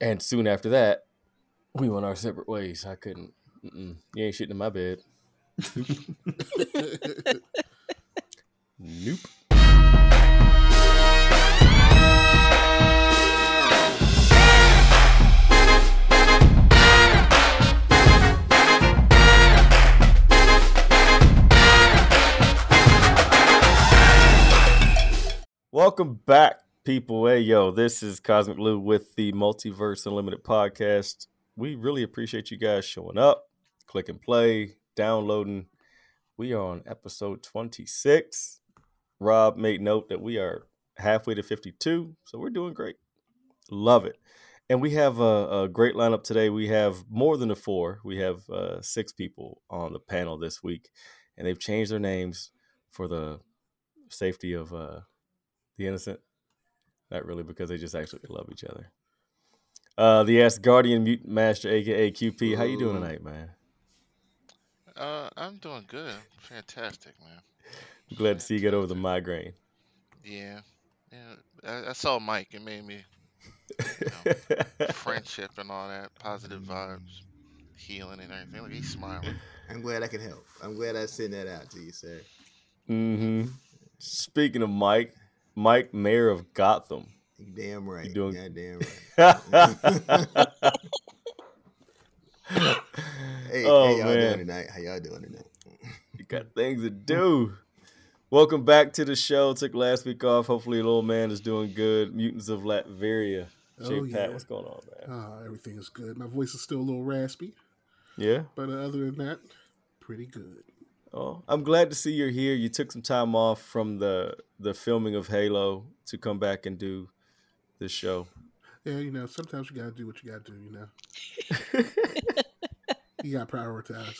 And soon after that, we went our separate ways. I couldn't. Mm-mm. You ain't shitting in my bed. nope. Welcome back, people. Hey, yo, this is Cosmic Lou with the Multiverse Unlimited podcast. We really appreciate you guys showing up, click and play, downloading. We are on episode 26. Rob made note that we are halfway to 52, so we're doing great. Love it. And we have a, a great lineup today. We have more than a four. We have uh, six people on the panel this week, and they've changed their names for the safety of uh, the innocent. Not really, because they just actually love each other. Uh, the Asgardian Mutant Master, aka QP. How you doing tonight, man? Uh, I'm doing good. Fantastic, man. I'm glad to see you get over the migraine. Yeah, yeah. I, I saw Mike. It made me you know, friendship and all that, positive vibes, healing and everything. Like he's smiling. I'm glad I can help. I'm glad I sent that out to you, sir. Mm-hmm. Speaking of Mike, Mike, mayor of Gotham. You damn right. You doing- God damn right. hey, Oh, how y'all man. doing tonight? How y'all doing tonight? You got things to do. Welcome back to the show. Took last week off. Hopefully, the little man is doing good. Mutants of Latveria. J Oh, Pat, yeah. what's going on, man? Uh, everything is good. My voice is still a little raspy, Yeah. but uh, other than that, pretty good. Oh, I'm glad to see you're here. You took some time off from the the filming of Halo to come back and do this show. Yeah, you know, sometimes you gotta do what you gotta do. You know, you gotta prioritize.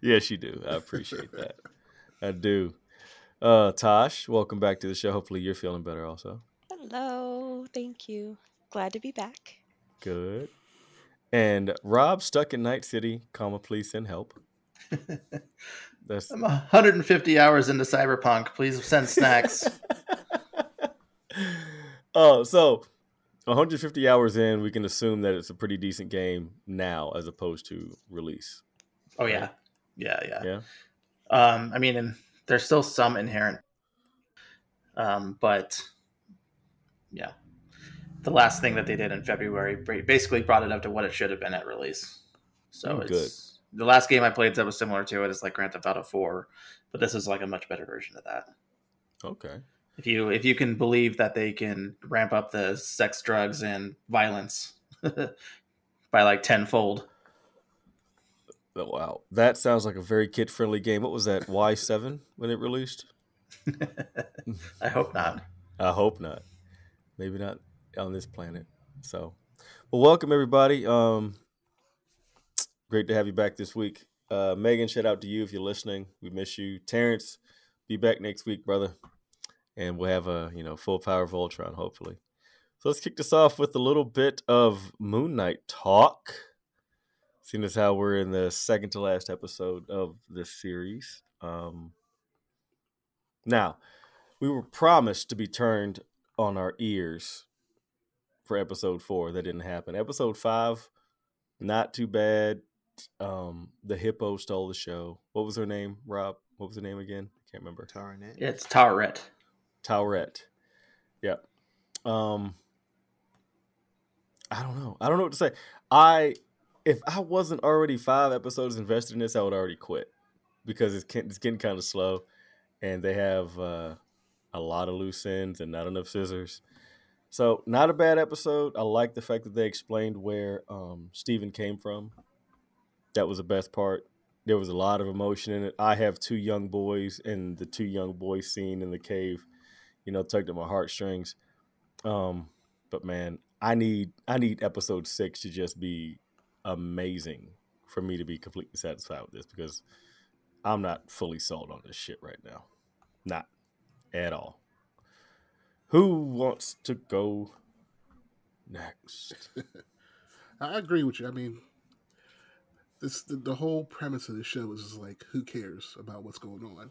yes, you do. I appreciate that. I do. Uh, Tosh, welcome back to the show. Hopefully, you're feeling better also. Hello, thank you. Glad to be back. Good. And Rob stuck in Night City, comma, please send help. That's I'm 150 hours into Cyberpunk. Please send snacks. oh, so 150 hours in, we can assume that it's a pretty decent game now as opposed to release. oh yeah, yeah, yeah. Yeah. Um, I mean, and there's still some inherent, um, but yeah, the last thing that they did in February basically brought it up to what it should have been at release. So Oh, it's the last game I played that was similar to it is like Grand Theft Auto 4, but this is like a much better version of that. Okay. If you if you can believe that they can ramp up the sex, drugs, and violence by like tenfold. Oh, wow. That sounds like a very kid friendly game. What was that? Y7 when it released? I hope not. I hope not. Maybe not on this planet. So, well, welcome everybody. Um, great to have you back this week. Uh, Megan, shout out to you if you're listening. We miss you. Terrence, be back next week, brother, and we'll have a you know full power of Ultron hopefully. So let's kick this off with a little bit of Moon Knight talk. Seeing as how we're in the second to last episode of this series. Um, now, we were promised to be turned on our ears for episode four. That didn't happen. Episode five, not too bad. Um, the hippo stole the show. What was her name, Rob? What was her name again? I can't remember. Tarnet. It's Taweret. Taweret. Yeah. Um, I don't know. I don't know what to say. I if I wasn't already five episodes invested in this, I would already quit because it's getting, it's getting kind of slow, and they have uh, a lot of loose ends and not enough scissors. So not a bad episode. I like the fact that they explained where um, Steven came from. That was the best part. There was a lot of emotion in it. I have two young boys, and the two young boys scene in the cave, you know, tugged at my heartstrings. Um, but man, I need I need episode six to just be amazing for me to be completely satisfied with this because I'm not fully sold on this shit right now. Not at all. Who wants to go next? I agree with you. I mean, this the, the whole premise of the show is just like, who cares about what's going on?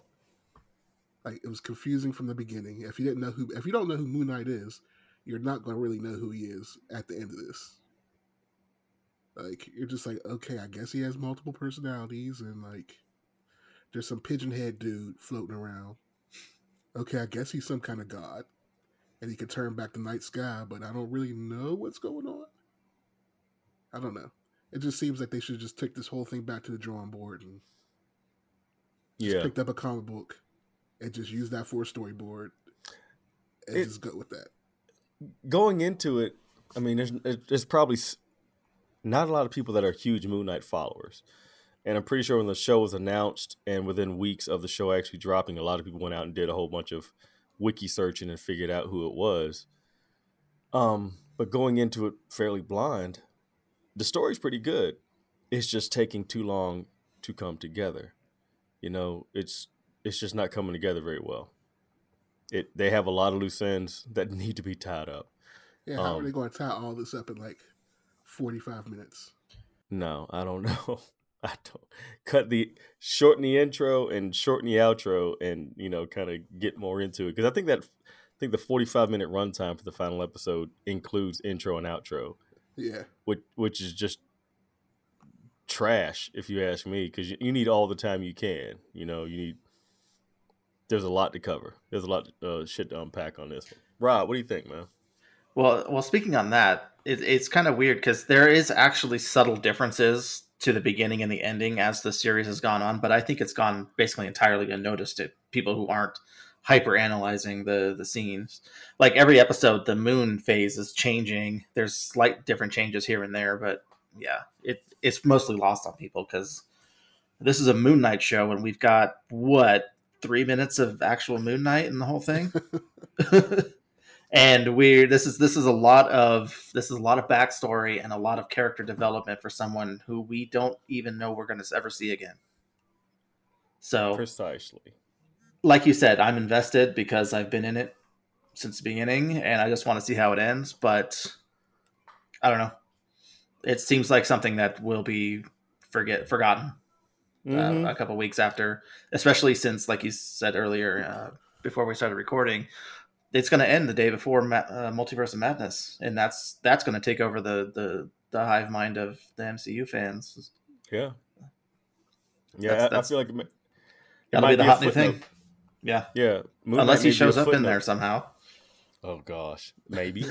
Like it was confusing from the beginning. If you didn't know who, if you don't know who Moon Knight is, you're not going to really know who he is at the end of this. Like you're just like, okay, I guess he has multiple personalities, and like there's some pigeon head dude floating around. Okay, I guess he's some kind of god, and he can turn back the night sky, but I don't really know what's going on. I don't know. It just seems like they should just take this whole thing back to the drawing board and just Yeah. picked up a comic book and just use that for a storyboard and It- just go with that. Going into it, I mean, there's there's probably not a lot of people that are huge Moon Knight followers, and I'm pretty sure when the show was announced and within weeks of the show actually dropping, a lot of people went out and did a whole bunch of wiki searching and figured out who it was. Um, but going into it fairly blind, the story's pretty good. It's just taking too long to come together. You know, it's it's just not coming together very well. It they have a lot of loose ends that need to be tied up. Yeah, how are Um, they going to tie all this up in like 45 minutes? No, I don't know. I don't cut the shorten the intro and shorten the outro, and you know, kind of get more into it because I think that I think the forty five minute runtime for the final episode includes intro and outro, Yeah. which which is just trash if you ask me because you, you need all the time you can. You know, you need. There's a lot to cover. There's a lot uh, shit to unpack on this one. Rob, what do you think, man? Well, well, speaking on that, it, it's kind of weird because there is actually subtle differences to the beginning and the ending as the series has gone on, but I think it's gone basically entirely unnoticed to people who aren't hyper analyzing the the scenes. Like every episode, the moon phase is changing. There's slight different changes here and there, but yeah, it it's mostly lost on people because this is a Moon Knight show, and we've got what three minutes of actual Moon Knight in the whole thing. and we're this is this is a lot of this is a lot of backstory and a lot of character development for someone who we don't even know we're going to ever see again. So, Precisely. Like you said, I'm invested because I've been in it since the beginning, and I just want to see how it ends. But I don't know. It seems like something that will be forget forgotten Mhm. uh, a couple weeks after, especially since, like you said earlier, uh, before we started recording, it's going to end the day before Ma- uh, Multiverse of Madness, and that's that's going to take over the the the hive mind of the MCU fans. yeah. Yeah, That's- I- that's- I feel like it, ma- Got to might be the hot new thing. Footnote. Yeah, yeah. Moon unless Knight he may be a shows up in there somehow. Oh gosh, maybe.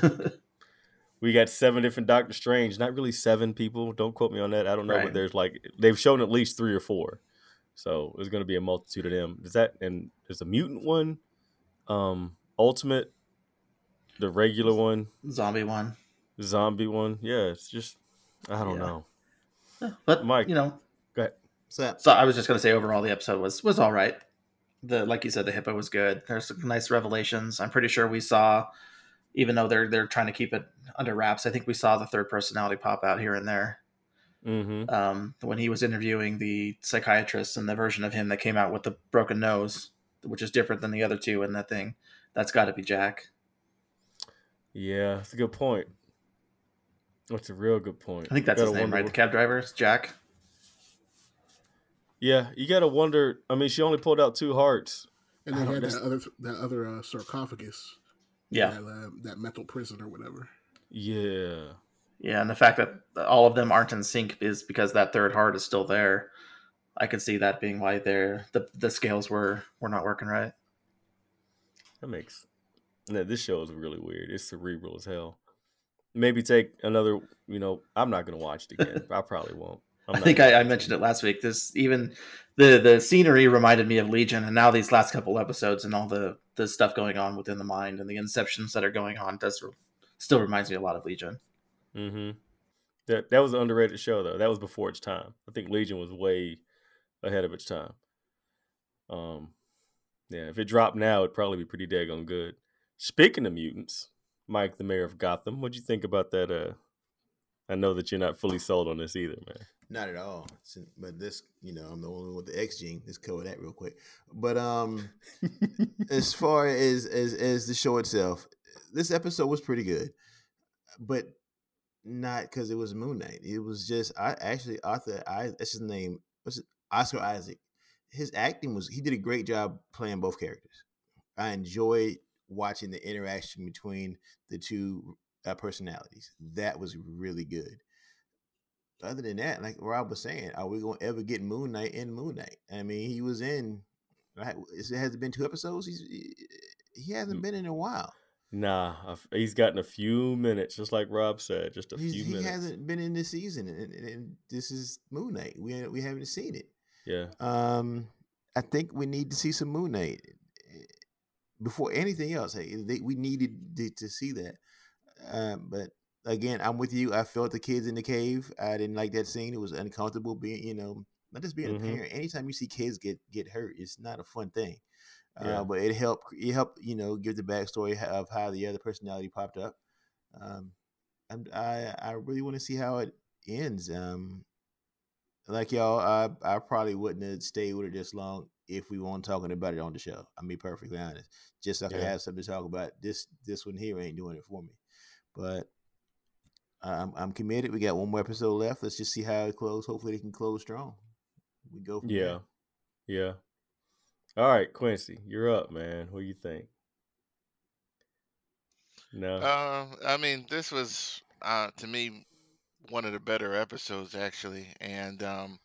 we got seven different Doctor Strange. Not really seven people. Don't quote me on that. I don't know, Right. but there's like they've shown at least three or four. So there's going to be a multitude of them. Is that and there's a mutant one, um, ultimate, the regular one, Zombie one, zombie one. Yeah, it's just I don't Yeah. know. but Mike. you know, Go ahead. So So I was just going to say overall the episode was was all right. The like you said the hippo was good. There's some nice revelations. I'm pretty sure we saw even though they're they're trying to keep it under wraps, I think we saw the third personality pop out here and there. Mm-hmm. Um, when he was interviewing the psychiatrist and the version of him that came out with the broken nose, which is different than the other two in that thing. That's got to be Jack. Yeah, that's a good point. That's a real good point. I think that's his name, right? what- The cab driver, Jack. Yeah, you got to wonder. I mean, she only pulled out two hearts. And they had that other that other uh, sarcophagus. Yeah, That, uh, that metal prison or whatever. Yeah. yeah, and the fact that all of them aren't in sync is because that third heart is still there. I could see that being why they're the the scales were were not working right. That makes. No, this show is really weird. It's cerebral as hell. Maybe take another. You know, I'm not gonna watch it again. I probably won't. I'm I think I, I mentioned it. it last week. This even the the scenery reminded me of Legion, and now these last couple episodes and all the the stuff going on within the mind and the inceptions that are going on does re- still reminds me a lot of Legion. Mm-hmm. That that was an underrated show though. That was before its time. I think Legion was way ahead of its time. Um, yeah. If it dropped now, it'd probably be pretty daggone good. Speaking of mutants, Mike, the mayor of Gotham, what'd you think about that? Uh, I know that you're not fully sold on this either, man. Not at all. But this, you know, I'm the only one with the X gene. Let's cover that real quick. But um, as far as as as the show itself, this episode was pretty good, but not because it was Moon Knight. It was just I actually Arthur. I that's his name. What's it? Oscar Isaac. His acting was he did a great job playing both characters. I enjoyed watching the interaction between the two uh, personalities. That was really good other than that, like Rob was saying, are we gonna ever get Moon Knight in Moon Knight? I mean, he was in. Right, has it been two episodes. He's he hasn't been in a while. Nah, I've- he's gotten a few minutes, just like Rob said, just a He's, few he minutes. hasn't been in this season, and, and, and this is Moon Knight. We we haven't seen it. Yeah, Um, I think we need to see some Moon Knight eh, before anything else. Hey, they, we needed to, to see that. Um, but again, I'm with you. I felt the kids in the cave. I didn't like that scene. It was uncomfortable being, you know, not just being Mhm. a parent. Anytime you see kids get get hurt, it's not a fun thing. Yeah. Uh, but it helped. It helped, you know, give the backstory of how the other personality popped up. Um, I I really want to see how it ends. Um, like y'all, I I probably wouldn't have stayed with it this long if we weren't talking about it on the show. I'm be perfectly honest. Just so I could Yeah. have something to talk about. This this one here ain't doing it for me. But I'm I'm committed. We got one more episode left. Let's just see how it closes. Hopefully, they can close strong. We go. From there. yeah, yeah. All right, Quincy, you're up, man. What do you think? No, Uh, I mean, this was uh, to me one of the better episodes actually. And um,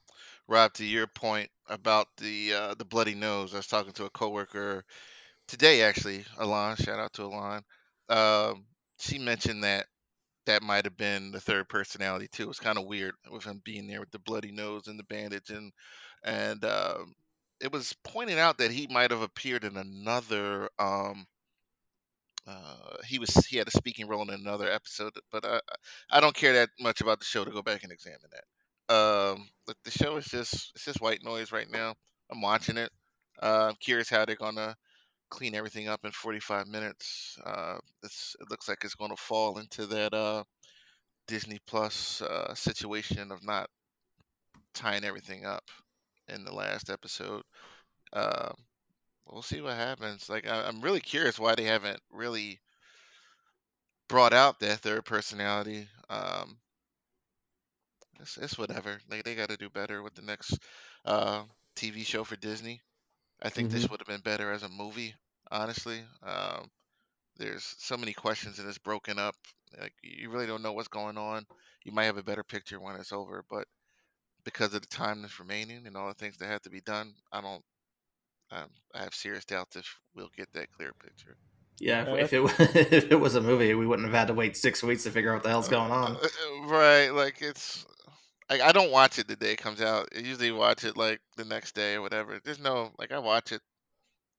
Rob, to your point about the uh, the bloody nose, I was talking to a coworker today actually. Alon, shout out to Alon. Um, she mentioned that that might have been the third personality too. It's kind of weird with him being there with the bloody nose and the bandage, and and um, it was pointed out that he might have appeared in another. Um, uh, he was he had a speaking role in another episode, but I I don't care that much about the show to go back and examine that. Um, but the show is just it's just white noise right now. I'm watching it. Uh, I'm curious how they're gonna clean everything up in 45 minutes. Uh, it looks like it's going to fall into that uh, Disney Plus uh, situation of not tying everything up in the last episode. Uh, we'll see what happens. Like I, I'm really curious why they haven't really brought out that third personality. Um, it's, it's whatever. Like they got to do better with the next uh, TV show for Disney. I think this would have been better as a movie, honestly. Um, there's so many questions and it's broken up. Like you really don't know what's going on. You might have a better picture when it's over, but because of the time that's remaining and all the things that have to be done, I don't. Um, I have serious doubts if we'll get that clear picture. Yeah, Uh, if, if it if it was a movie, we wouldn't have had to wait six weeks to figure out what the hell's going on. Uh, uh, right, like it's. I, I don't watch it the day it comes out. I usually watch it like the next day or whatever. There's no like I watch it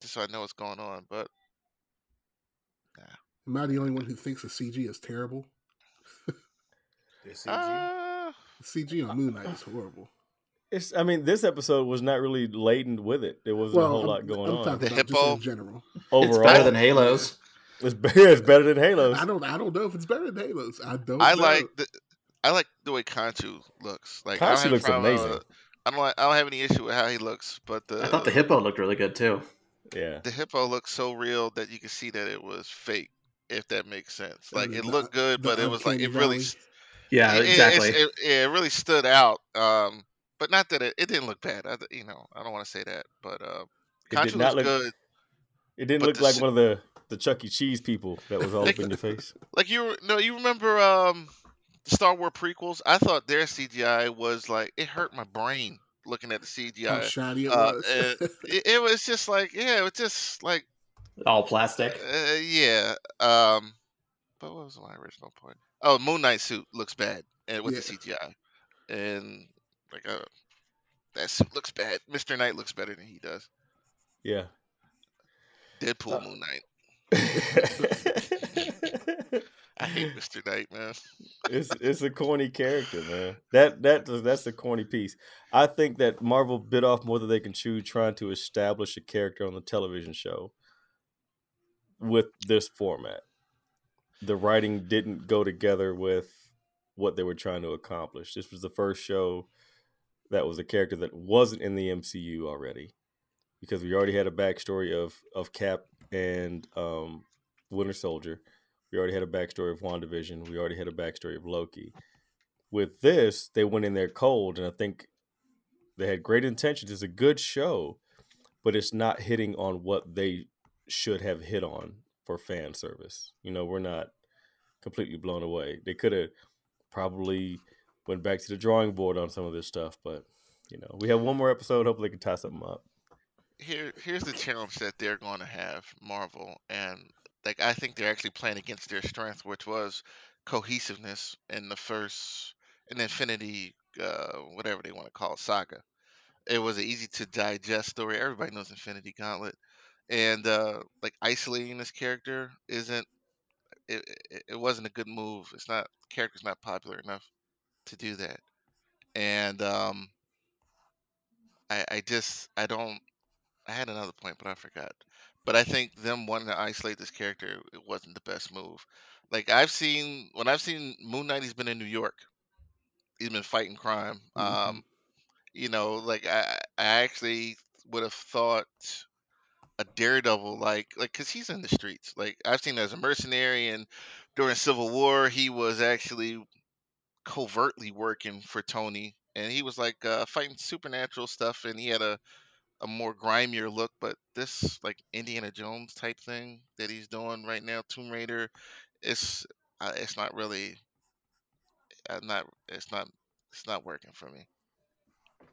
just so I know what's going on. But Am I the only one who thinks the CG is terrible? The CG? uh, The CG on Moon Knight is horrible. it's. I mean, this episode was not really laden with it. There wasn't a whole I'm, lot going I'm on. talking The about just hippo? in general. Overall, It's better than Halos. it's, be- it's better than Halos. I don't. I don't know if it's better than Halos. I don't. I know. like the I like the way Khonshu looks. Like I don't Khonshu looks problem, uh, amazing. I don't like, I don't have any issue with how he looks, but the I thought the hippo looked really good too. Yeah, the hippo looks so real that you can see that it was fake. If that makes sense, like it looked good, but it was like it really, valley. s- Yeah, it, it- exactly. it's- It, yeah, it really stood out. Um, but not that it, it didn't look bad. I, you know, I don't want to say that, but uh, it Khonshu did not looks look. good. It didn't look like s- one of the the Chuck E. Cheese people that was all up in your face. Like you no, you remember um the Star Wars prequels? I thought their CGI was like it hurt my brain looking at the how CGI. shiny it Uh, was. it, it was just like yeah, it was just like All plastic. uh, yeah. Um, but what was my original point? Oh, Moon Knight suit looks bad and with the CGI, and like uh, that suit looks bad. Mister Knight looks better than he does. Yeah. Deadpool Uh, Moon Knight. I hate Mister Knight, man. it's it's a corny character, man. That that that's the corny piece. I think that Marvel bit off more than they can chew trying to establish a character on the television show with this format. The writing didn't go together with what they were trying to accomplish. This was the first show that was a character that wasn't in the MCU already. Because we already had a backstory of of Cap and um, Winter Soldier. We already had a backstory of WandaVision. We already had a backstory of Loki. With this, they went in there cold, and I think they had great intentions. It's a good show, but it's not hitting on what they should have hit on for fan service. You know, we're not completely blown away. They could have probably went back to the drawing board on some of this stuff. But you know, we have one more episode. Hopefully, they can tie something up. Here, here's the challenge that they're going to have Marvel, and like I think they're actually playing against their strength, which was cohesiveness in the first in Infinity, uh, whatever they want to call it, saga. It was an easy to digest story. Everybody knows Infinity Gauntlet, and uh, like isolating this character isn't. It, it, it wasn't a good move. It's not character's not popular enough to do that, and um, I I just I don't. I had another point, but I forgot. But I think them wanting to isolate this character it wasn't the best move. Like I've seen when I've seen Moon Knight, he's been in New York. He's been fighting crime. Mhm. Um, you know, like I I actually would have thought a Daredevil like like because he's in the streets. Like I've seen as a mercenary, and during Civil War, he was actually covertly working for Tony, and he was like uh, fighting supernatural stuff, and he had a a more grimier look. But this like Indiana Jones type thing that he's doing right now, Tomb Raider, it's uh, it's not really, uh, not it's not it's not working for me.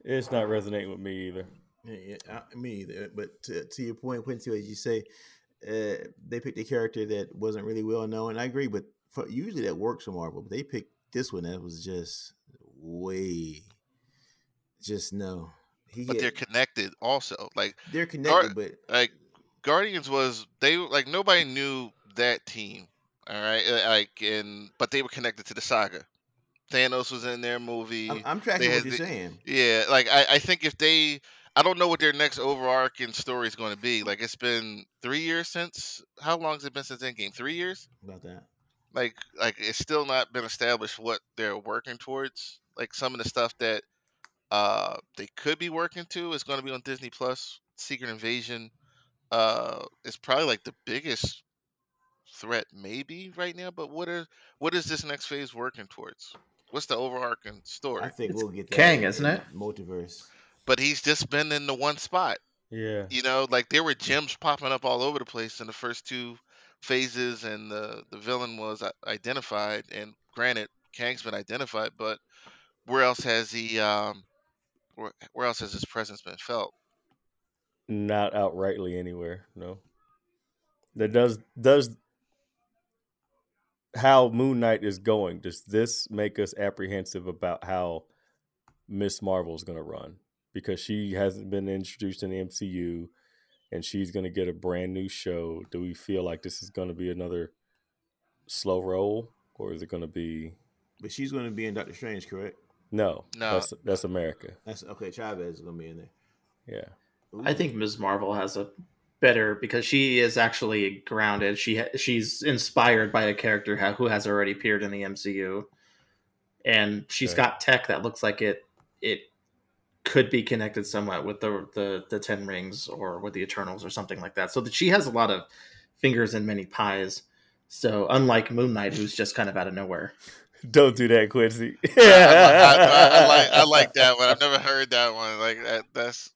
It's not resonating with me either. Yeah, yeah, I, me either. But to, to your point, Quincy, as you say, uh, they picked a character that wasn't really well known. I agree, but for, usually that works for Marvel. But they picked this one that was just way, just no. He But had- they're connected also. Like they're connected, but like Guardians was they like nobody knew that team. All right, uh, like and but they were connected to the saga. Thanos was in their movie. I'm, I'm tracking what you're the- saying. Yeah, like I, I think if they, I don't know what their next overarching story is going to be. Like it's been three years since. How long has it been since Endgame? Three years. About that. Like like it's still not been established what they're working towards. Like some of the stuff that uh they could be working to is going to be on Disney Plus. Secret Invasion uh is probably like the biggest threat maybe right now. But what are what is this next phase working towards? What's the overarching story? I think It's we'll get that Kang, in- isn't it? Multiverse. but he's just been in the one spot. Yeah. You know, like there were gems popping up all over the place in the first two phases, and the the villain was identified. And granted, Kang's been identified, but where else has he? Um, where, where else has his presence been felt? Not outrightly anywhere. No. That does does how Moon Knight is going. Does this make us apprehensive about how Miss Marvel is going to run? Because she hasn't been introduced in the MCU, and she's going to get a brand new show. Do we feel like this is going to be another slow roll, or is it going to be But she's going to be in Doctor Strange, correct? No? No. that's that's America. That's okay. Chavez is going to be in there. Yeah. I think Ms. Marvel has a better because she is actually grounded. She ha- she's inspired by a character ha- who has already appeared in the MCU, and she's Okay. got tech that looks like it it could be connected somewhat with the the the Ten Rings or with the Eternals or something like that. So that she has a lot of fingers in many pies. So unlike Moon Knight, who's just kind of out of nowhere. Don't do that, Quincy. I, I- I- I like I like that one. I've never heard that one. Like that, that's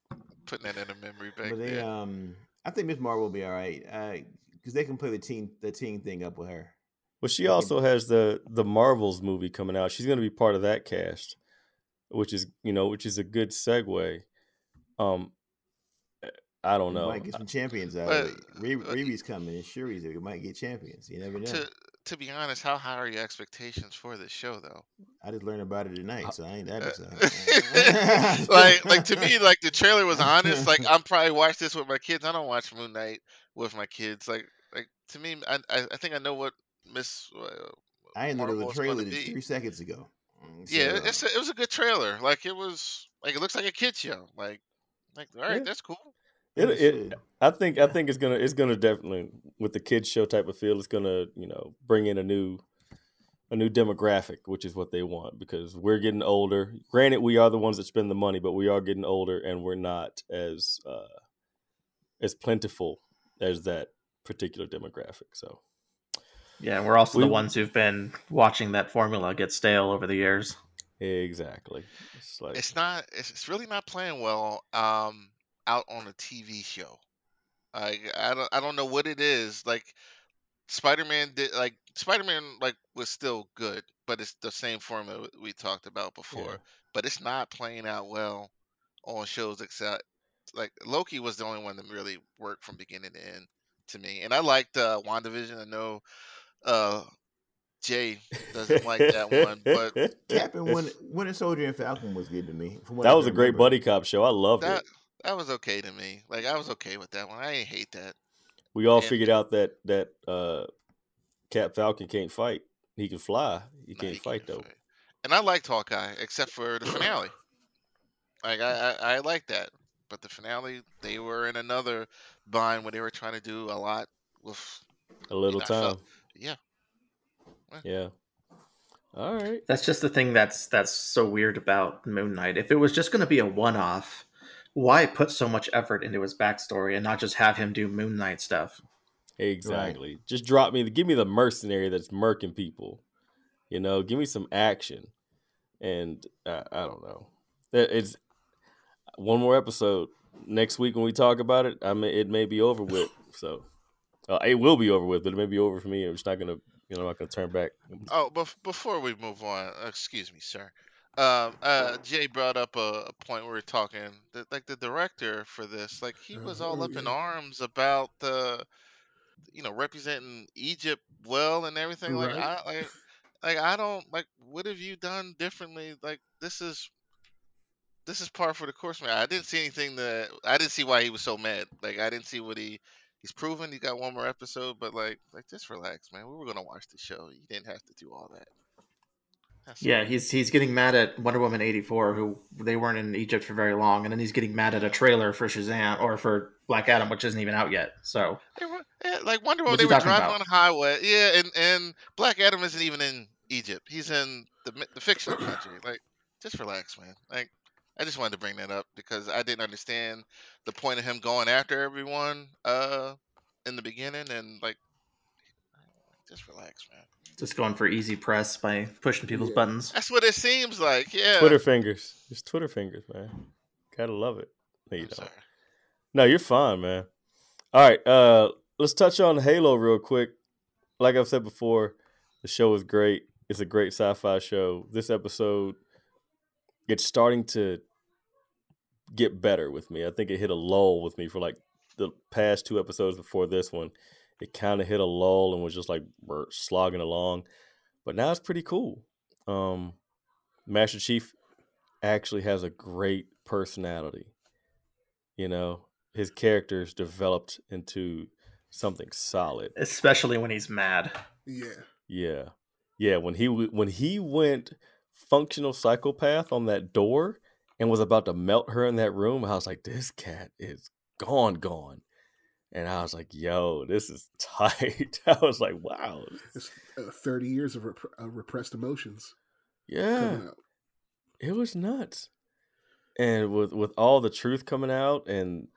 putting that in a memory bank. But they, there. um, I think Miss Marvel will be all right because they can play the teen the teen thing up with her. Well, she also has the the Marvels movie coming out. She's going to be part of that cast, which is you know which is a good segue. Um, I don't We know. might get some champions out But- of it. Re- but- Riri's coming and Shuri's. We might get champions. You never know. to to be honest, how high are your expectations for this show, though? I just learned about it tonight, so I ain't that Uh, excited. like like to me like the trailer was honest like i'm probably watch this with my kids i don't watch moon knight with my kids like like to me i i, I think i know what miss uh, I ain't know there was a Marvel's trailer gonna three seconds ago. Mm, yeah it's a, it was a good trailer like it was like it looks like a kid show like like all right Yeah. that's cool It, it, I think I think it's gonna it's gonna definitely with the kids show type of feel. It's gonna you know bring in a new a new demographic, which is what they want because we're getting older. Granted, we are the ones that spend the money, but we are getting older and we're not as uh, as plentiful as that particular demographic. So Yeah, we're also We- the ones who've been watching that formula get stale over the years. exactly, it's like it's not it's, it's really not playing well um out on a tv show like i don't i don't know what it is like Spider-Man did like Spider-Man like was still good, but it's the same formula we talked about before. Yeah. But it's not playing out well on shows except like Loki was the only one that really worked from beginning to end to me. And I liked uh WandaVision. I know uh Jay doesn't like that one, but Cap and Winter, Winter Soldier and Falcon was good to me. from what that can was a great buddy cop show. I loved that it. That was okay to me. Like I was okay with that one. I ain't hate that. We all Yeah. figured out that that uh Cap Falcon can't fight. He can fly. He Nah, can't he fight though. fight. And I liked Hawkeye, except for the finale. Like I, I, I like that, but the finale they were in another bind where they were trying to do a lot with. A little I time. felt- Yeah, Yeah. All right. That's just the thing that's that's so weird about Moon Knight. If it was just going to be a one-off, why put so much effort into his backstory and not just have him do Moon Knight stuff? Exactly. Just drop me. Give me the mercenary that's murking people. You know, give me some action. And uh, I don't know. It- It's one more episode next week when we talk about it. I mean, it may be over with. So uh, it will be over with, but it may be over for me. I'm just not gonna, you know, I'm not gonna turn back. Oh, bef- before we move on, uh, excuse me, sir. Um, uh, Jay brought up a, a point where we are talking that, like the director for this, like he was all Uh, up in arms about the, you know, representing Egypt well and everything. Like Right. I, like, like I don't like. What have you done differently? Like this is, this is par for the course, man. I didn't see anything that I didn't see why he was so mad. Like I didn't see what he. He's proven he got one more episode, but like, like just relax, man. We were gonna watch the show. You didn't have to do all that. That's Yeah, he's he's getting mad at Wonder Woman eighty four, who they weren't in Egypt for very long, and then he's getting mad at a trailer for Shazam or for Black Adam, which isn't even out yet. So yeah, like Wonder Woman, they were driving about? on the highway. Yeah, and and Black Adam isn't even in Egypt. He's in the the fictional country. Like, just relax, man. Like, I just wanted to bring that up because I didn't understand the point of him going after everyone uh in the beginning, and like, just relax, man. Just going for easy press by pushing people's Yeah. buttons. That's what it seems like. Yeah. Twitter fingers. Just Twitter fingers, man. Gotta love it. No, you I'm don't. sorry. No, you're fine, man. All right, uh, let's touch on Halo real quick. Like I've said before, the show is great. It's a great sci-fi show. This episode, it's starting to get better with me. I think it hit a lull with me for like the past two episodes before this one. It kind of hit a lull and was just like we're slogging along, but now it's pretty cool. Um, Master Chief actually has a great personality. You know, his character's developed into something solid. Especially when he's mad. Yeah. Yeah, yeah. When he when he went functional psychopath on that door and was about to melt her in that room, I was like, this cat is gone, gone. And I was like, yo, this is tight. I was like, wow, It's uh, 30 years of, rep- of repressed emotions yeah. it was nuts and with with all the truth coming out and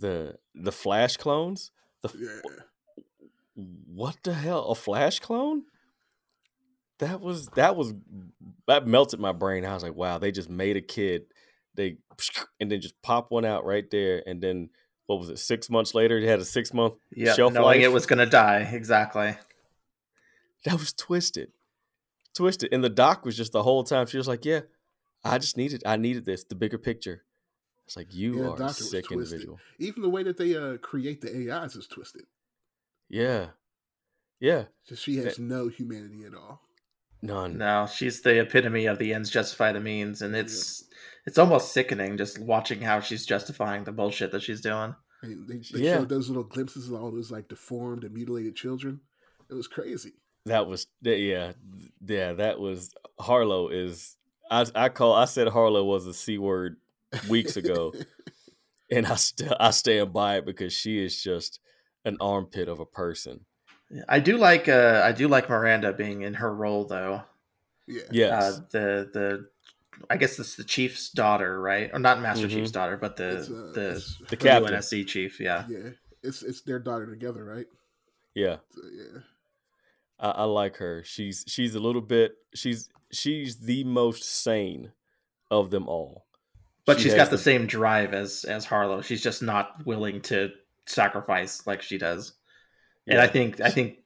the the flash clones the Yeah. what the hell a flash clone that was that was that melted my brain i was like wow they just made a kid they and then just pop one out right there and then what was it six months later it had a six month Yeah, shelf knowing life? it was gonna die. Exactly. that was twisted. Twisted. And the doc was just the whole time she was like yeah i just needed i needed this the bigger picture. It's like you Yeah, are a sick individual. Even the way that they uh, create the AIs is twisted. yeah. Yeah. Just she has no humanity at all. none. No, she's the epitome of the ends justify the means, and it's it's almost sickening just watching how she's justifying the bullshit that she's doing. I mean, they, they Yeah. showed those little glimpses of all those like deformed and mutilated children. It was crazy. that was yeah yeah that was harlow is i i call i said harlow was a c word weeks ago and i still i stand by it because she is just an armpit of a person I do like uh I do like Miranda being in her role though. yeah. yes Uh, the the I guess it's the chief's daughter, right? Or not Master Mhm. Chief's daughter, but the It's, uh, the it's- the captain UNSC chief. Yeah. yeah. It's it's their daughter together, right? yeah So, yeah. I, I like her. She's she's a little bit she's she's the most sane of them all. But She she's has got the same drive as as Harlow. She's just not willing to sacrifice like she does. And I think I think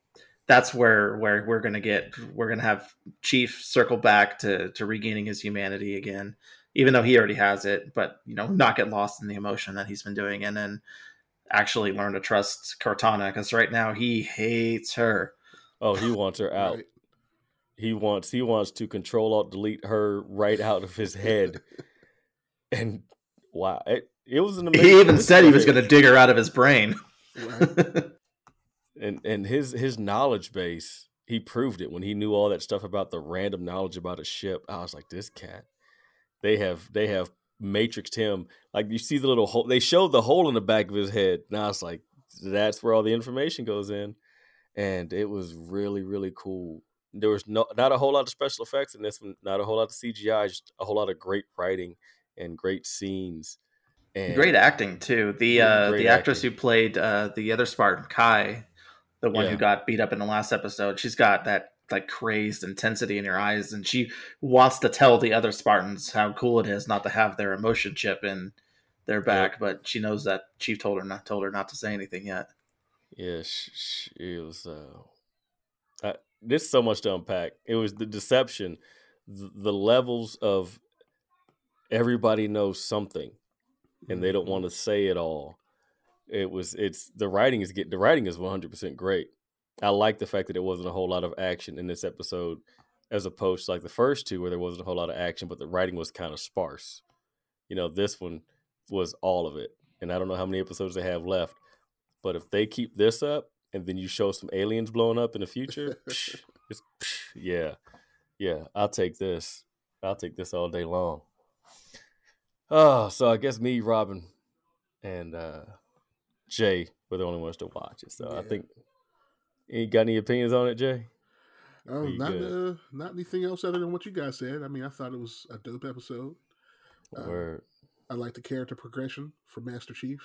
that's where where we're gonna get we're gonna have Chief circle back to to regaining his humanity again, even though he already has it. But you know, not get lost in the emotion that he's been doing, and then actually learn to trust Cortana because right now he hates her. Oh, he wants her out. Right. He wants he wants to control alt delete her right out of his head. and wow, it, it was an amazing. He even said he was going to dig her out of his brain. Right. And and his his knowledge base he proved it when he knew all that stuff about the random knowledge about a ship. I was like this cat they have they have matrixed him. Like you see the little hole they showed the hole in the back of his head now it's like that's where all the information goes in. And it was really really cool. There was no not a whole lot of special effects in this one not a whole lot of cgi just a whole lot of great writing and great scenes. And Great acting too. The uh, the actress acting. who played uh, the other Spartan, Kai, the one Yeah. who got beat up in the last episode, she's got that like crazed intensity in her eyes, and she wants to tell the other Spartans how cool it is not to have their emotion chip in their back, but she knows that Chief told her not told her not to say anything yet. Yeah, sh- sh- it was. Uh, there's so much to unpack. It was the deception, the, the levels of everybody knows something, and they don't want to say it all. It was. It's the writing is get the writing is 100 percent great. I like the fact that there wasn't a whole lot of action in this episode, as opposed to like the first two where there wasn't a whole lot of action, but the writing was kind of sparse. You know, this one was all of it, and I don't know how many episodes they have left. But if they keep this up and then you show some aliens blowing up in the future, psh, it's, psh, yeah, yeah, I'll take this. I'll take this all day long. Oh, so I guess me, Robin, and uh, Jay were the only ones to watch it. So I think, you got any opinions on it, Jay? Oh, You not uh, not anything else other than what you guys said. I mean, I thought it was a dope episode. Um, Or I like the character progression for Master Chief.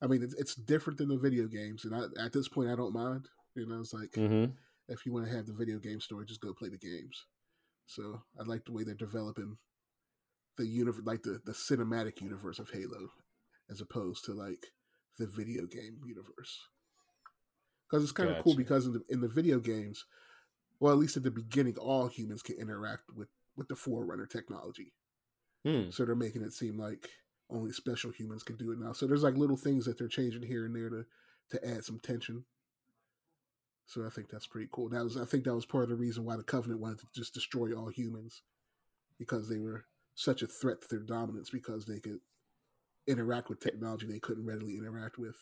I mean, it's, it's different than the video games, and I, at this point, I don't mind. You know, it's like mm-hmm. if you want to have the video game story, just go play the games. So I like the way they're developing the universe, like the the cinematic universe of Halo, as opposed to like the video game universe. Because it's kind of cool because in the in the video games, well, at least at the beginning, all humans can interact with with the Forerunner technology. Hmm. So they're making it seem like only special humans can do it now. So there's like little things that they're changing here and there to to add some tension. So I think that's pretty cool. That was I think that was part of the reason why the Covenant wanted to just destroy all humans because they were such a threat to their dominance because they could interact with technology they couldn't readily interact with.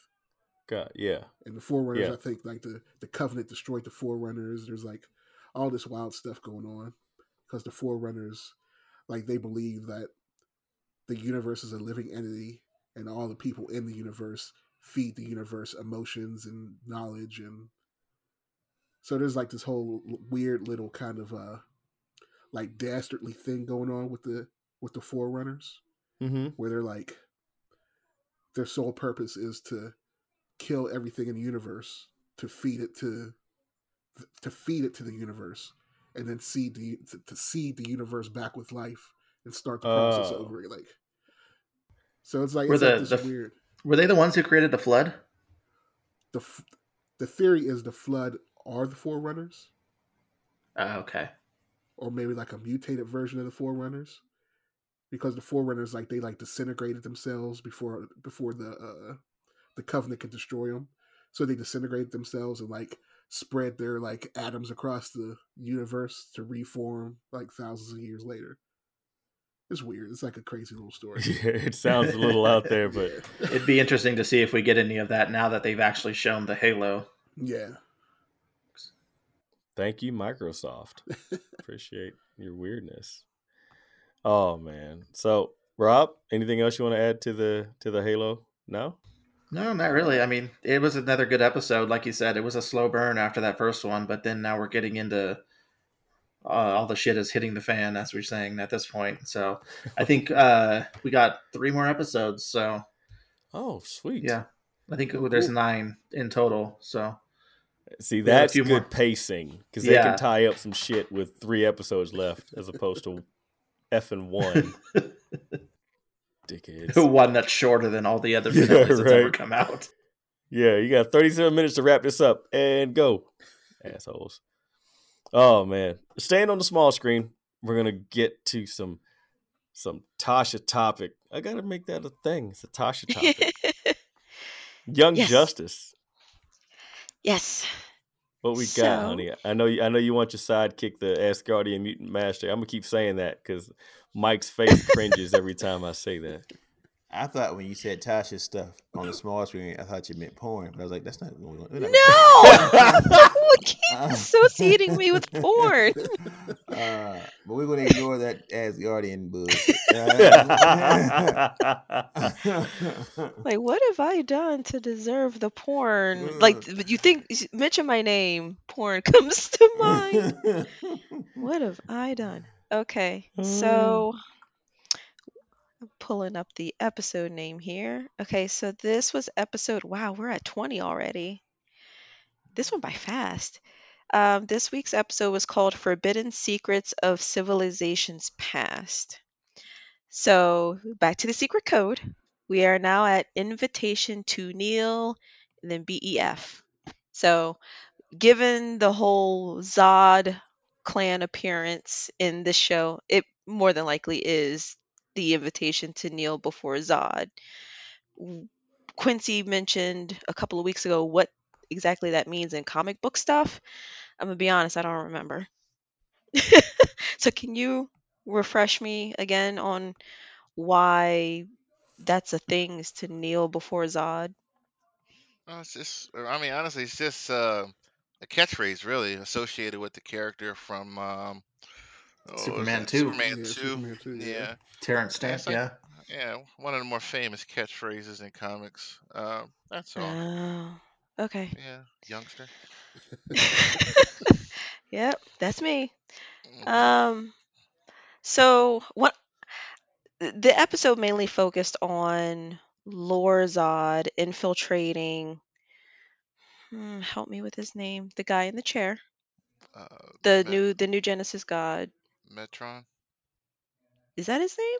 God, yeah, And the Forerunners, Yeah. I think, like the the Covenant destroyed the Forerunners. There's like all this wild stuff going on because the Forerunners, like they believe that the universe is a living entity, and all the people in the universe feed the universe emotions and knowledge, and so there's like this whole weird little kind of uh like dastardly thing going on with the with the Forerunners mm-hmm. where they're like their sole purpose is to kill everything in the universe to feed it to to feed it to the universe and then seed the to, to seed the universe back with life and start the process Oh. over like so it's like Were it's like the- this the- weird Were they the ones who created the flood? the the theory is the flood are the forerunners Uh, okay. or maybe like a mutated version of the forerunners because the forerunners like they like disintegrated themselves before before the uh the covenant could destroy them so they disintegrated themselves and like spread their like atoms across the universe to reform like thousands of years later it's weird it's like a crazy little story yeah, it sounds a little out there, but It'd be interesting to see if we get any of that now that they've actually shown the Halo. yeah Thank you, Microsoft. Appreciate your weirdness. Oh man. So, Rob, anything else you want to add to the to the Halo? No. No, not really. I mean, it was another good episode. Like you said, it was a slow burn after that first one, but then now we're getting into uh, all the shit is hitting the fan, as we're saying at this point. So I think uh, we got three more episodes. So Oh, sweet. yeah, I think Oh, there's nine in total. So See, We have a that's good more. pacing because they Yeah. can tie up some shit with three episodes left, as opposed to F and one. Dickheads. one that's shorter than all the other Yeah, finales that's ever come out. Yeah, you got 37 minutes to wrap this up and go. Assholes. Oh man. Staying on the small screen, we're gonna get to some some Tasha topic. I gotta make that a thing. It's a Tasha topic. Young Yes. Justice. yes. What we got, honey? I know you. I know you want your sidekick, the Asgardian mutant master. I'm gonna keep saying that because Mike's face cringes every time I say that. I thought when you said Tasha's stuff on the small screen, I thought you meant porn. But I was like, that's not going on. No, no, keep Uh. associating me with porn. Uh, but we're going to ignore that Asgardian bullshit. Like, what have I done to deserve the porn? Like, you think mention my name, porn comes to mind. What have I done? Okay, so I'm pulling up the episode name here. Okay, so this was episode. Wow, we're at 20 already. This went by fast. Um, this week's episode was called Forbidden Secrets of Civilizations Past. So, back to the secret code. We are now at Invitation to Kneel and then BEF. So, given the whole Zod clan appearance in this show, it more than likely is the invitation to kneel before Zod. Quincy mentioned a couple of weeks ago what exactly that means in comic book stuff. I'm gonna be honest, I don't remember. so can you refresh me again on why that's a thing is to kneel before Zod? It's just, I mean, honestly, it's just uh, a catchphrase, really, associated with the character from um, oh, Superman that? 2. Superman Yeah, 2. Superman 2, yeah. yeah. Terence Yeah, Stamp, like- yeah. Yeah, one of the more famous catchphrases in comics. Um, that's all. Oh, okay. Yeah, youngster. yep, that's me. Mhm. Um, so what the episode mainly focused on Lor-Zod infiltrating. Hmm, help me with his name. The guy in the chair. Uh, The Met- new the new Genesis god. Metron. Is that his name?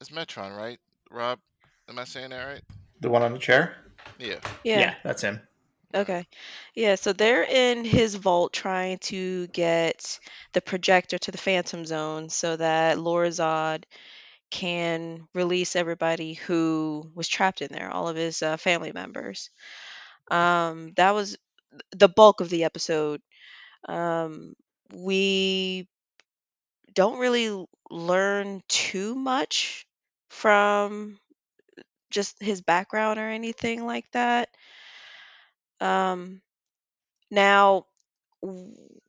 It's Metron, right? Rob, am I saying that right? The one on the chair? Yeah. Yeah. yeah that's him. Okay. Yeah, so they're in his vault trying to get the projector to the Phantom Zone so that Lor-Zod can release everybody who was trapped in there, all of his uh, family members. Um, that was the bulk of the episode. Um, we don't really learn too much from just his background or anything like that. Um, now,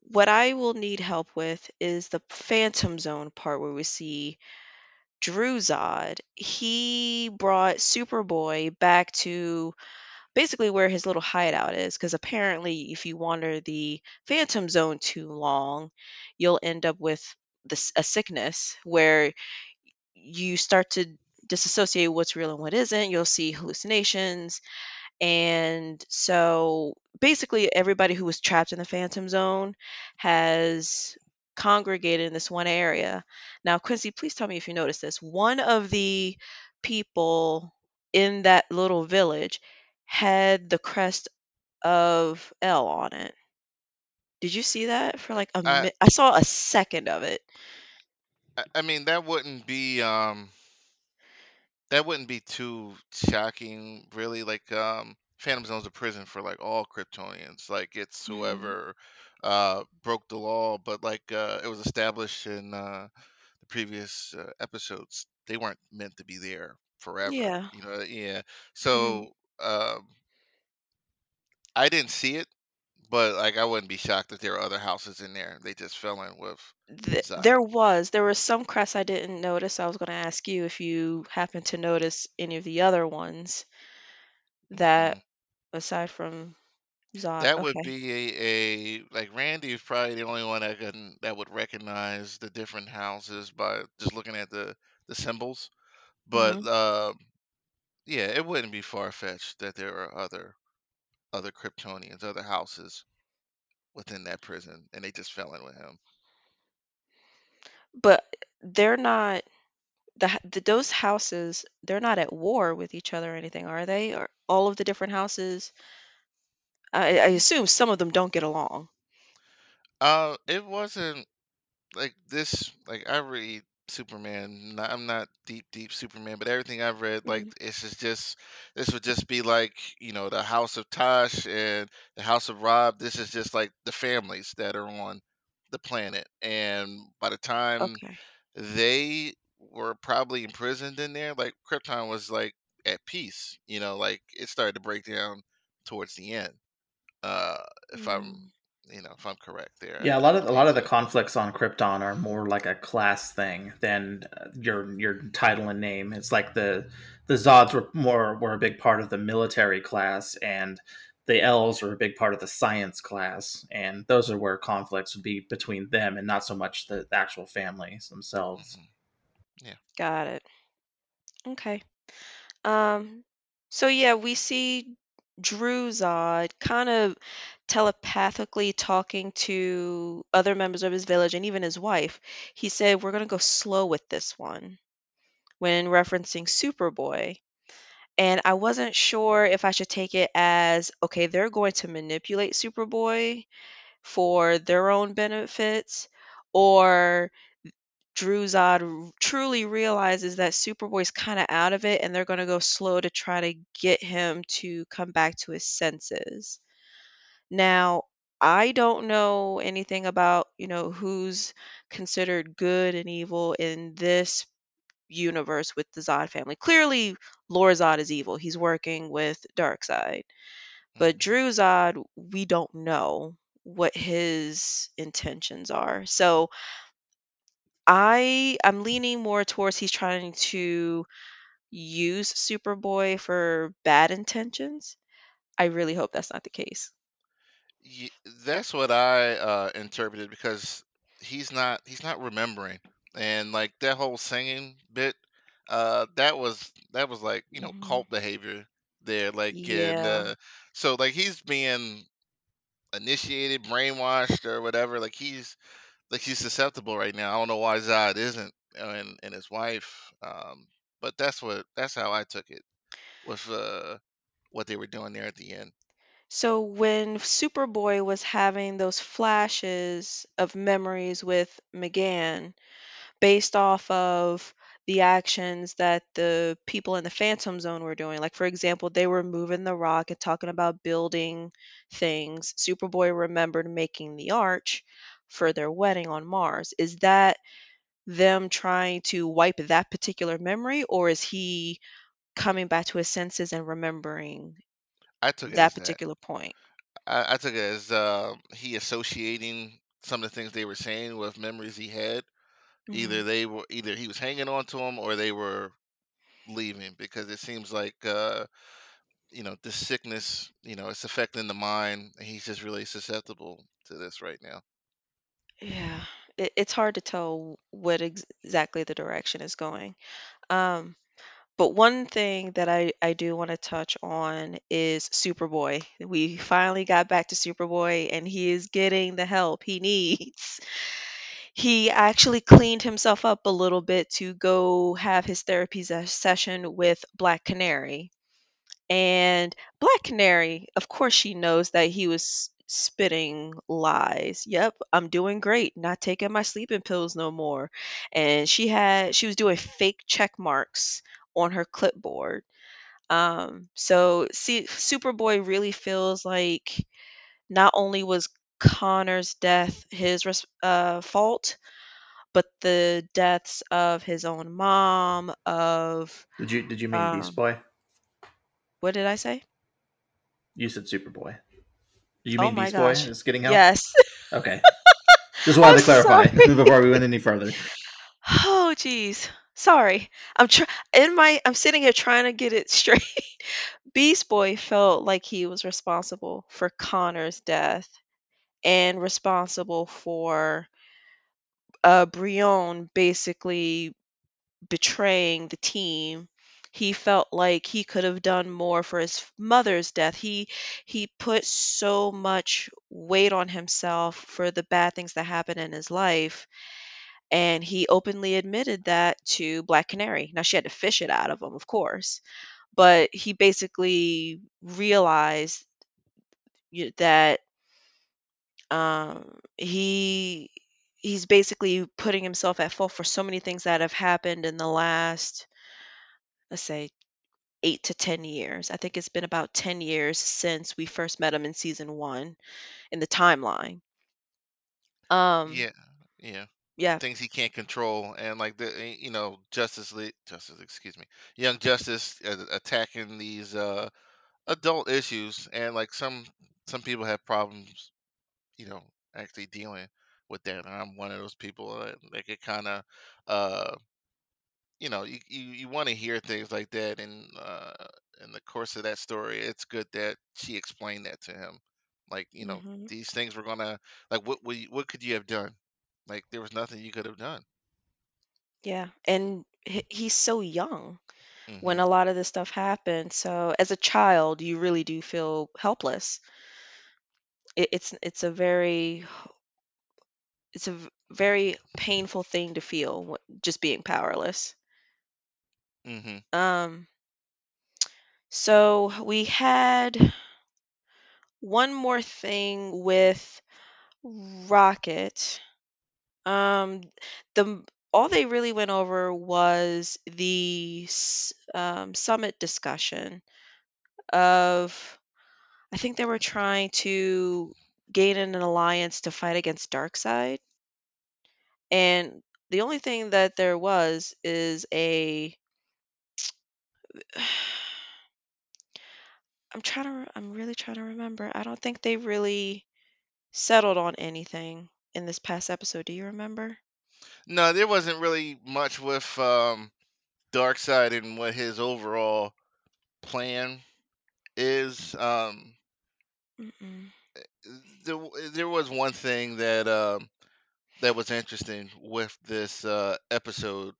what I will need help with is the Phantom Zone part where we see Dru-Zod. He brought Superboy back to basically where his little hideout is, because apparently, if you wander the Phantom Zone too long, you'll end up with this a sickness where you start to disassociate what's real and what isn't. You'll see hallucinations. And so basically, everybody who was trapped in the Phantom Zone has congregated in this one area. Now, Quincy, please tell me if you notice this. One of the people in that little village had the crest of L on it. Did you see that for like a I- minute? I saw a second of it. I, I mean, that wouldn't be um, that wouldn't be too shocking, really. Like, um, Phantom Zone's a prison for like all Kryptonians. Like, it's Mhm. whoever uh broke the law, but like uh, it was established in uh the previous uh, episodes, they weren't meant to be there forever. Yeah. You know, yeah. So, um, I didn't see it, but like I wouldn't be shocked if there are other houses in there. They just fell in with. Th- Zod. there was there was some crests I didn't notice. I was going to ask you if you happen to notice any of the other ones that aside from Zod. That would okay. be a, a like Randy is probably the only one that can that would recognize the different houses by just looking at the the symbols. But uh, yeah, it wouldn't be far fetched that there are other other Kryptonians, other houses within that prison, and they just fell in with him. but they're not the, the those houses. They're not at war with each other or anything, are they? Or all of the different houses I, I assume some of them don't get along. Uh, it wasn't like this. Like I read Superman. Not, I'm not deep, deep Superman, but everything I've read, like Mhm. it's just, just this would just be like you know the House of Tosh and the House of Rob. This is just like the families that are on the planet, and by the time Okay. they were probably imprisoned in there, like Krypton was like at peace. You know, like it started to break down towards the end. Uh, if I'm Mm. You know if I'm correct there. Yeah, a lot of a lot of the conflicts on Krypton are more like a class thing than uh, your your title and name. It's like the the Zods were more were a big part of the military class, and the L's were a big part of the science class, and those are where conflicts would be between them, and not so much the, the actual families themselves. Mhm. Got it. Okay. Um, so yeah, we see Dru-Zod kind of telepathically talking to other members of his village and even his wife. He said, We're gonna go slow with this one when referencing Superboy. And I wasn't sure if I should take it as okay, they're going to manipulate Superboy for their own benefits, or Dru-Zod r- truly realizes that Superboy's kind of out of it and they're going to go slow to try to get him to come back to his senses. Now, I don't know anything about, you know, who's considered good and evil in this universe with the Zod family. Clearly, Lord Zod is evil. He's working with Darkseid. But Mhm. Zod, we don't know what his intentions are. So I I'm leaning more towards he's trying to use Superboy for bad intentions. I really hope that's not the case. That's what I uh, interpreted because he's not he's not remembering, and like that whole singing bit, uh, that was that was like you know Mhm. cult behavior there, like and Yeah. uh, so like he's being initiated, brainwashed, or whatever. Like he's like he's susceptible right now. I don't know why Zod isn't, uh, and and his wife. Um, but that's what that's how I took it with uh what they were doing there at the end. So when Superboy was having those flashes of memories with M'gann, based off of the actions that the people in the Phantom Zone were doing. Like, for example, they were moving the rock and talking about building things. Superboy remembered making the arch for their wedding on Mars. Is that them trying to wipe that particular memory, or is he coming back to his senses and remembering I took it that as that. particular point? I, I took it as uh, he associating some of the things they were saying with memories he had. Either Mhm. they were either he was hanging on to them or they were leaving because it seems like uh, you know this sickness, you know, it's affecting the mind. And he's just really susceptible to this right now. Yeah, it, it's hard to tell what ex- exactly the direction is going. Um, but one thing that I, I do want to touch on is Superboy. We finally got back to Superboy, and he is getting the help he needs. He actually cleaned himself up a little bit to go have his therapy se- session with Black Canary. And Black Canary, of course, she knows that he was spitting lies. Yep, I'm doing great, not taking my sleeping pills no more. And she had she was doing fake check marks on her clipboard. Um, so see, Superboy really feels like not only was Connor's death his uh, fault, but the deaths of his own mom, of Did you did you mean Beast um, Boy? what did I say? You said Superboy. You Oh mean Beast Boy gosh. is getting help? Yes. Okay. Just wanted to clarify sorry. before we went any further. Oh geez. Sorry. I'm try- in my I'm sitting here trying to get it straight. Beast Boy felt like he was responsible for Connor's death and responsible for uh Brion basically betraying the team. He felt like he could have done more for his mother's death. He he put so much weight on himself for the bad things that happened in his life and he openly admitted that to Black Canary. Now she had to fish it out of him, of course, but he basically realized that um, he he's basically putting himself at fault for so many things that have happened in the last let's say eight to ten years. I think it's been about ten years since we first met him in season one in the timeline. Um, Yeah, yeah. Yeah, Things he can't control, and like the eh, you know Justice League, Justice, excuse me, Young Justice uh, attacking these uh adult issues, and like some some people have problems, you know, actually dealing with that. And I'm one of those people that like it kind of uh you know you you, you want to hear things like that and uh in the course of that story it's good that she explained that to him like you know hmm these things were gonna like what you, what could you have done like there was nothing you could have done yeah, and he, he's so young when hmm a lot of this stuff happened. So as a child, you really do feel helpless. It, it's it's a very it's a v- very painful thing to feel, wh- just being powerless. hmm Um, so we had one more thing with Rocket. Um, the all they really went over was the um, summit discussion of I think they were trying to gain an alliance to fight against Darkseid, and the only thing that there was is a I'm trying to I'm really trying to remember. I don't think they really settled on anything in this past episode. Do you remember? no there wasn't really much with um Darkseid and what his overall plan is um there, there was one thing that um that was interesting with this uh, episode.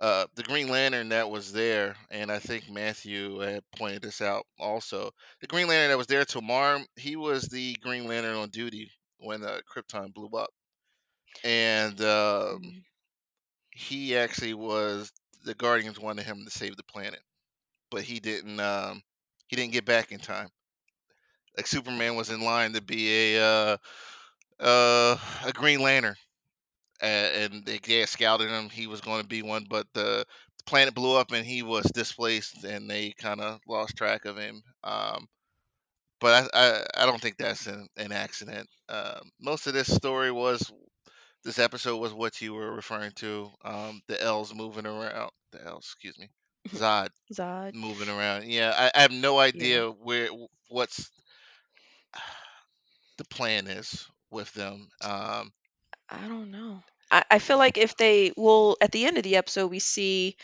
Uh, the Green Lantern that was there, and I think Matthew had pointed this out also. The Green Lantern that was there, Tomar, he was the Green Lantern on duty when uh, Krypton blew up, and um, Mm. he actually was the Guardians wanted him to save the planet, but he didn't. Um, he didn't get back in time. Like Superman was in line to be a uh, uh, a Green Lantern, and, and they yeah, scouted him. He was going to be one, but the, the planet blew up and he was displaced, and they kind of lost track of him. Um, but I, I, I don't think that's an, an accident. Um, most of this story was this episode was what you were referring to. Um, the L's moving around. The L's, excuse me, Zod Zod. moving around. Yeah, I, I have no Yeah. idea where what's the plan is with them. Um, I don't know. I, I feel like if they will, at the end of the episode we see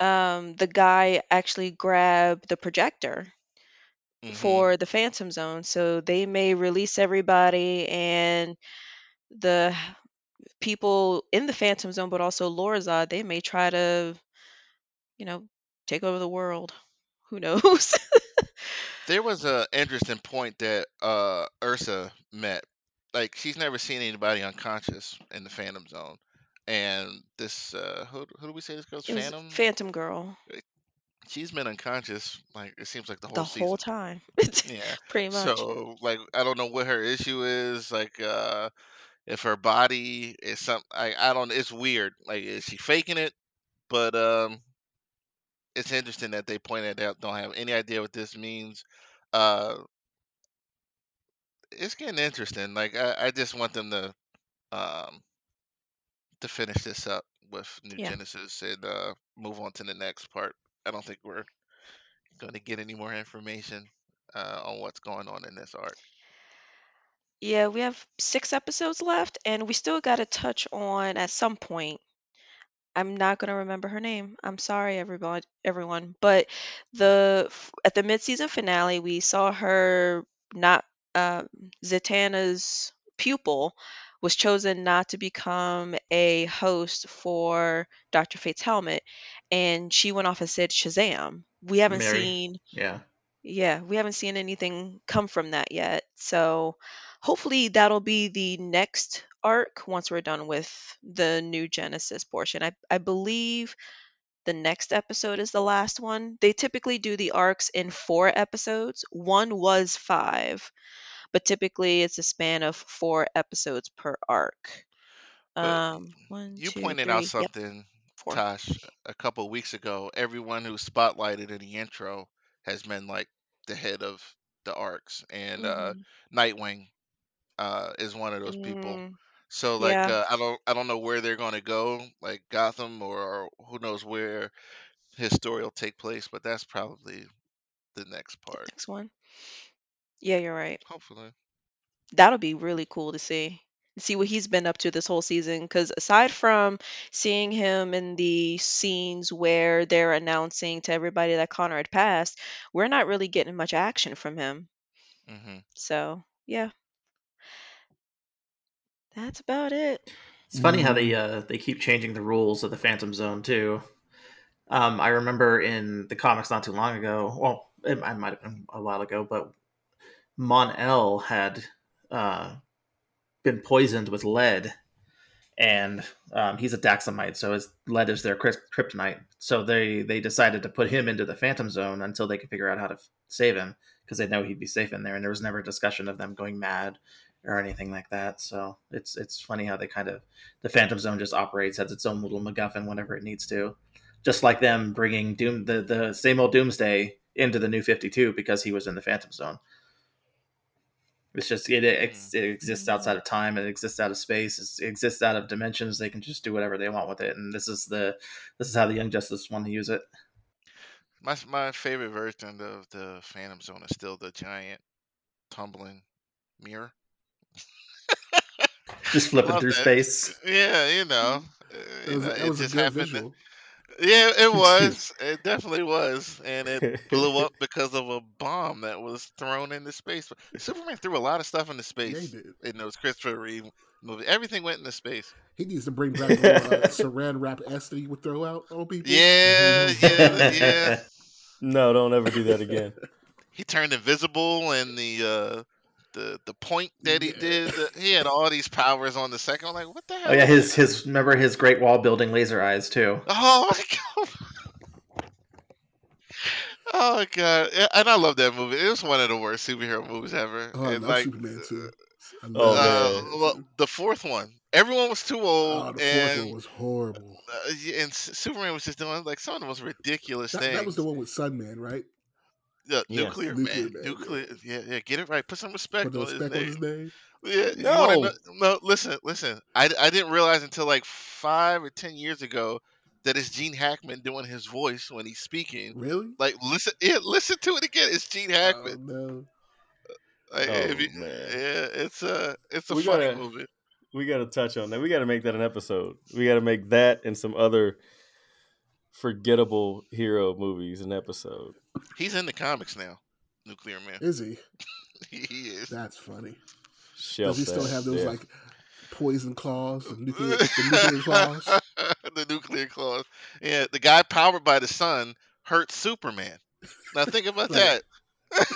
um the guy actually grab the projector mhm. for the Phantom Zone, so they may release everybody and the people in the Phantom Zone, but also Lor-Zod, they may try to, you know, take over the world. Who knows? There was a interesting point that uh Ursa met. Like she's never seen anybody unconscious in the Phantom Zone, and this uh who who do we say this girl's it Phantom? Phantom Girl She's been unconscious like it seems like the whole the season. whole time. Yeah. Pretty much. So like I don't know what her issue is. Like uh if her body is some I I don't. It's weird. Like is she faking it? But um, it's interesting that they pointed out. Don't have any idea what this means. Uh, it's getting interesting. Like I, I just want them to um to finish this up with New Yeah. Genesis and uh move on to the next part. I don't think we're going to get any more information uh on what's going on in this arc. Yeah, we have six episodes left, and we still got to touch on at some point. I'm not gonna remember her name. I'm sorry, everybody, everyone. But the f- at the mid-season finale, we saw her not um, Zatanna's pupil was chosen not to become a host for Dr. Fate's helmet, and she went off and said Shazam. We haven't Mary. seen Yeah. yeah, we haven't seen anything come from that yet. So hopefully that'll be the next arc once we're done with the new Genesis portion. I, I believe the next episode is the last one. They typically do the arcs in four episodes. One was five, but typically it's a span of four episodes per arc. But Um, one, you two, pointed out three. Yep, something, four. Tosh, a couple weeks ago. Everyone who spotlighted in the intro has been like the head of the arcs, and uh, hmm Nightwing uh, is one of those people. Mm, So like yeah, uh, I don't I don't know where they're gonna go, like Gotham or, or who knows where his story will take place, but that's probably the next the part. next one. Yeah, you're right. Hopefully. That'll be really cool to see. See what he's been up to this whole season. Because aside from seeing him in the scenes where they're announcing to everybody that Connor had passed, we're not really getting much action from him. hmm So, yeah, that's about it. It's funny how they Mm. uh, they keep changing the rules of the Phantom Zone too. Um, I remember in the comics not too long ago. Well, it, I might have been a while ago, but Mon El had uh, been poisoned with lead, and um, he's a Daxamite, so his lead is their kryp- kryptonite. So they they decided to put him into the Phantom Zone until they could figure out how to f- save him because they know he'd be safe in there. And there was never a discussion of them going mad or anything like that. So it's it's funny how they kind of the Phantom Zone just operates as its own little MacGuffin whenever it needs to, just like them bringing Doom the the same old Doomsday into the New Fifty Two because he was in the Phantom Zone. It's just it, ex- it exists mm-hmm. outside of time. It exists out of space. It exists out of dimensions. They can just do whatever they want with it, and this is the this is how the Young Justice want to use it. My my favorite version of the Phantom Zone is still the giant tumbling mirror. Just flipping Love through that. space. Yeah, you know, uh. That you was, know, it was a just good happened. visual. Yeah, it was. It definitely was, and it blew up because of a bomb that was thrown into space. Superman threw a lot of stuff into Yeah, he space did. in those Christopher Reeve movies. Everything went into space. He needs to bring back the uh, saran wrap S that he would throw out on people. Yeah, yeah, yeah. no, don't ever do that again. He turned invisible, and the uh, the the point that he did, the, he had all these powers on the second. I'm like, what the hell? Oh yeah, his his remember his Great Wall building laser eyes too. Oh my god. Oh god. And I love that movie. It was one of the worst superhero movies ever. Oh, I and love like Superman too. I Oh, love uh, man. Well, the fourth one. Everyone was too old Oh, the fourth and one was horrible. uh, and Superman was just doing like some of the most ridiculous That, things. that was the one with Sunman, right? Yeah, Yes. nuclear, Nuclear man. Man. Nuclear. Yeah, yeah. Get it right. Put some respect Put no on his respect on his name. Yeah, you No. know, no, listen, listen. I, I didn't realize until like five or ten years ago that it's Gene Hackman doing his voice when he's speaking. Really? Like listen, yeah, listen to it again. It's Gene Oh Hackman. no. Uh, like, Oh, if you, man. yeah, it's a it's a We funny gotta- movie. We got to touch on that. We got to make that an episode. We got to make that and some other forgettable hero movies and episode. He's in the comics now. Nuclear Man. Is he? he is. That's funny. Shelf Does he still have those yeah. like poison claws, the nuclear, the nuclear claws? the nuclear claws. Yeah, the guy powered by the sun hurts Superman. Now think about Right. that.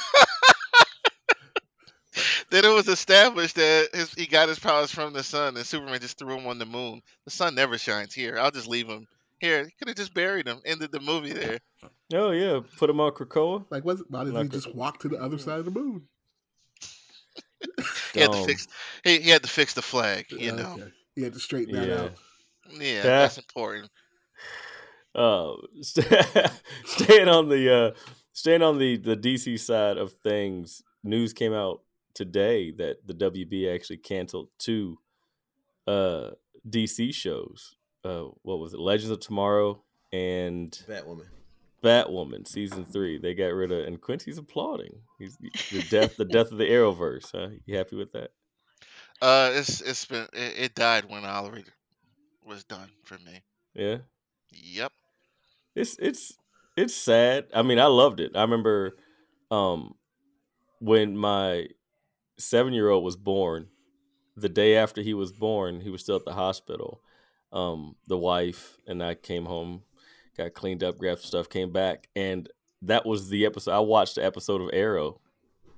then it was established that his, he got his powers from the sun, and Superman just threw him on the moon. The sun never shines here. I'll just leave him here. He could have just buried him. Ended the movie there. Oh yeah, put him on Krakoa. Like, what, why didn't Like he a- just walk to the other side of the moon? He had to fix. He, he had to fix the flag. You know. He had to straighten that Yeah. out. Yeah, Yeah. that's important. Uh, st- staying on the uh, staying on the the DC side of things, news came out today that the WB actually canceled two uh, DC shows. Uh, what was it? Legends of Tomorrow and Batwoman. Batwoman season three. They got rid of, and Quincy's applauding. He's the death, the death of the Arrowverse. Huh? You happy with that? Uh, it's it's been it, it died when Oliver was done for me. Yeah. Yep. it's it's it's sad. I mean, I loved it. I remember um when my seven year old was born, the day after he was born, he was still at the hospital. Um, the wife and I came home, got cleaned up, grabbed stuff, came back, and that was the episode. I watched the episode of Arrow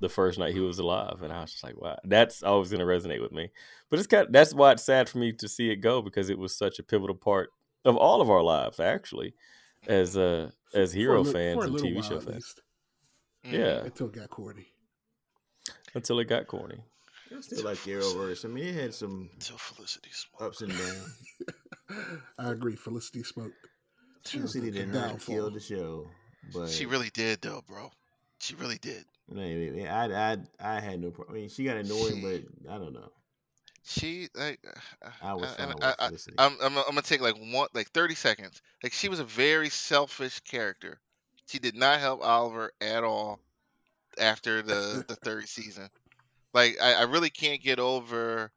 the first night he was alive, and I was just like, "Wow, that's always going to resonate with me." But it's kind. that's why it's sad for me to see it go because it was such a pivotal part of all of our lives, actually as uh as For a hero li- fans for a and TV while show fans. least. Yeah, until it got corny. until it got corny. I still like the Arrowverse. I mean, it had some Until Felicity ups and downs. I agree. Felicity Smoak. She Felicity did not downfall. kill the show, but She really did, though, bro. She really did. Maybe I, I, I had no problem. I mean, she got annoying, but I don't know. She like. I was and fine I- with I- Felicity. I'm, I'm, I'm gonna take like one, like 30 seconds. Like she was a very selfish character. She did not help Oliver at all after the the third season. Like I, I really can't get over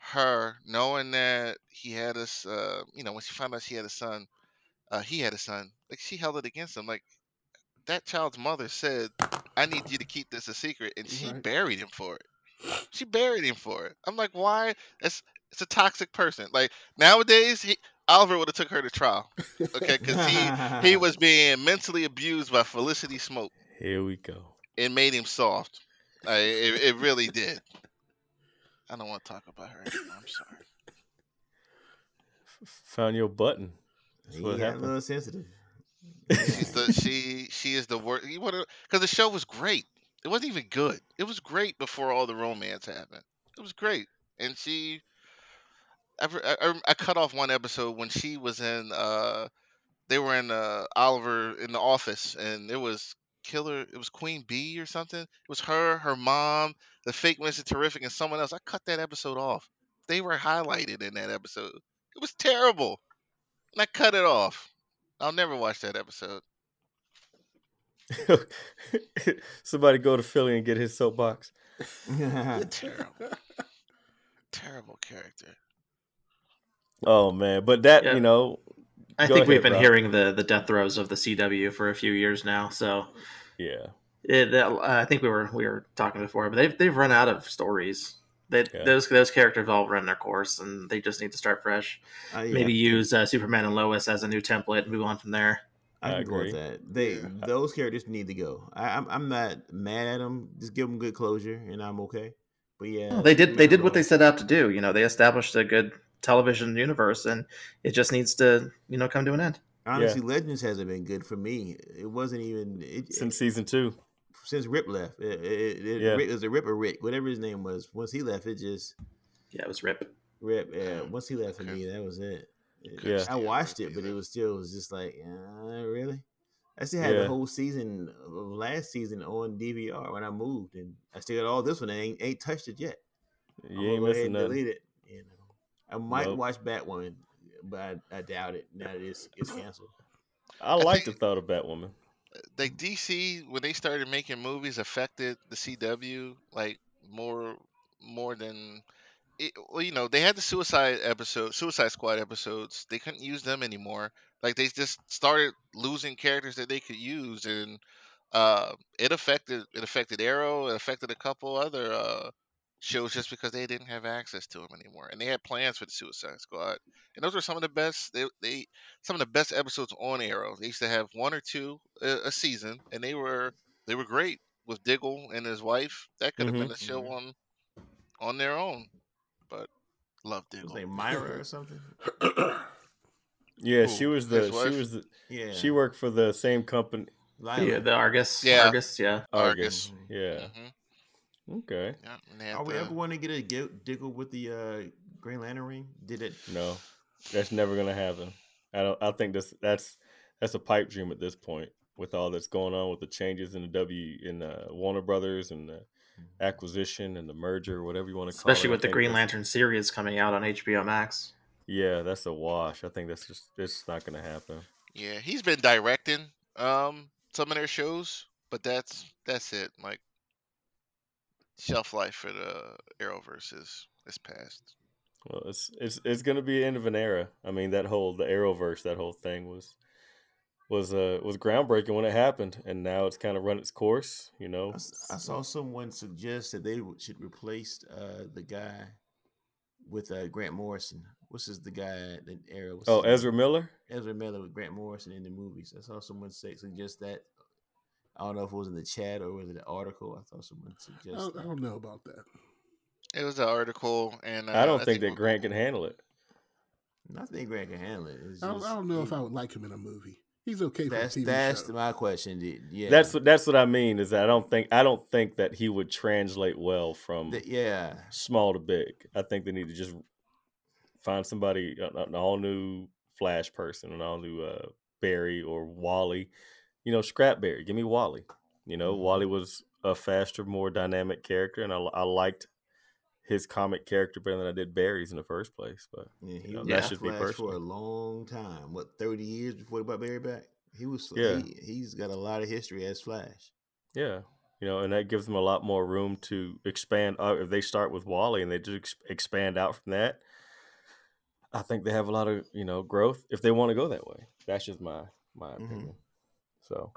her knowing that he had us, uh, you know, when she found out she had a son, uh, he had a son. Like she held it against him. Like that child's mother said, "I need you to keep this a secret," and she Right. buried him for it. She buried him for it. I'm like, why? It's it's a toxic person. Like nowadays, he, Oliver would have took her to trial, okay? Because he he was being mentally abused by Felicity Smoak. Here we go. It made him soft. I, it, it really did. I don't want to talk about her anymore. I'm sorry. Found your button. That's he what got a happened. little sensitive. She's the, she she is the worst. You want to because the show was great. It wasn't even good. It was great before all the romance happened. It was great, and she. I, I, I- I cut off one episode when she was in. uh They were in uh Oliver in the office, and it was Killer. It was Queen Bee or something. It was her, her mom, the fake Mr. Terrific, and someone else. I cut that episode off. They were highlighted in that episode. It was terrible, and I cut it off. I'll never watch that episode. Somebody go to Philly and get his soapbox. Terrible. Terrible character. Oh man, but that Yeah. you know, I Go think we've been Rob. hearing the the death throes of the CW for a few years now. So yeah, it, that- I think we were we were talking before, but they've they've run out of stories. They, Yeah. Those those characters all run their course, and they just need to start fresh. Uh, yeah, Maybe use uh, Superman and Lois as a new template and move on from there. I I can with agree. that. They those characters need to go. I, I'm I'm not mad at them. Just give them good closure, and I'm okay. But yeah, No, they did they did what they set out to do. You know, they established a good television universe, and it just needs to you know come to an end. Honestly, Legends hasn't been good for me. It wasn't even it, since season two. since Rip left. It, it, it, Yeah. Rick, it was a Rip or Rick, whatever his name was. Once he left, it just Yeah, it was Rip. Rip. Yeah, once he left for Okay. me, that was it. It- Yeah. I watched it, but it was still it was just like, uh, really. I still had Yeah. the whole season of last season on DVR when I moved, and I still got all this one. and ain't ain't touched it yet. I'm ain't missing nothing. delete it. You know, I might Nope. watch Batwoman, but I, I doubt it. Now that it's it's canceled. I like think- the thought of Batwoman. like DC when they started making movies affected the CW like more more than it, well you know they had the Suicide episode Suicide Squad episodes they couldn't use them anymore like they just started losing characters that they could use and uh it affected it affected Arrow it affected a couple other uh shows just because they didn't have access to them anymore and they had plans for the Suicide Squad and those were some of the best they, they some of the best episodes on Arrow. They used to have one or two a, a season, and they were they were great with Diggle and his wife. That could have Mhm. been a show mm-hmm. on on their own, but love It was Diggle. Myra or something. Yeah, Who, she was his the wife? she was the Yeah, she worked for the same company Lyla. Yeah, the Argus. Yeah. Argus. Yeah. Argus. Argus. Yeah. Mm-hmm. Okay. Yeah, and they had Are we the- ever going to get a gi- Diggle with the uh, Green Lantern ring? Did it? No, that's never gonna happen. I don't. I think this that's that's a pipe dream at this point with all that's going on with the changes in the W in uh, Warner Brothers and the acquisition and the merger, or whatever you want to call it. Especially I with the Green Lantern series coming out on HBO Max. Yeah, that's a wash. I think that's just it's not gonna happen. yeah, he's been directing um some of their shows, but that's that's it. Like shelf life for the Arrowverse is is past. Well, it's it's it's gonna be the end of an era. I mean, that whole the Arrowverse, that whole thing was was uh was groundbreaking when it happened, and now it's kind of run its course. You know, I saw someone suggest that they should replace uh, the guy with uh, Grant Morrison. What's his the guy that Arrow? what's oh his name? Ezra Miller. Ezra Miller with Grant Morrison in the movies. I saw someone say suggest that. I don't know if it was in the chat or was it an article. I thought someone I suggested. don't, I don't know about that. It was an article, and uh, I don't think that Grant can handle it. I think Grant can handle it. It's I don't, I don't know if I would like him in a movie. He's okay for That's a TV that's show. my question. dude. Yeah, That's what that's what I mean. Is that I don't think I don't think that he would translate well from Th- yeah. small to big. I think they need to just find somebody an, an all new Flash person, an all new uh, Barry or Wally. You know, scrap Barry. Give me Wally. You know, Mhm. Wally was a faster, more dynamic character, and I, I liked his comic character better than I did Barry's in the first place. But Yeah, he You know, that's just me for a long time. What thirty years before they brought Barry back? He was. Yeah. He, he's got a lot of history as Flash. yeah, you know, and that gives them a lot more room to expand. Uh, if they start with Wally and they just ex- expand out from that, I think they have a lot of you know growth if they want to go that way. That's just my my Mhm. opinion. So,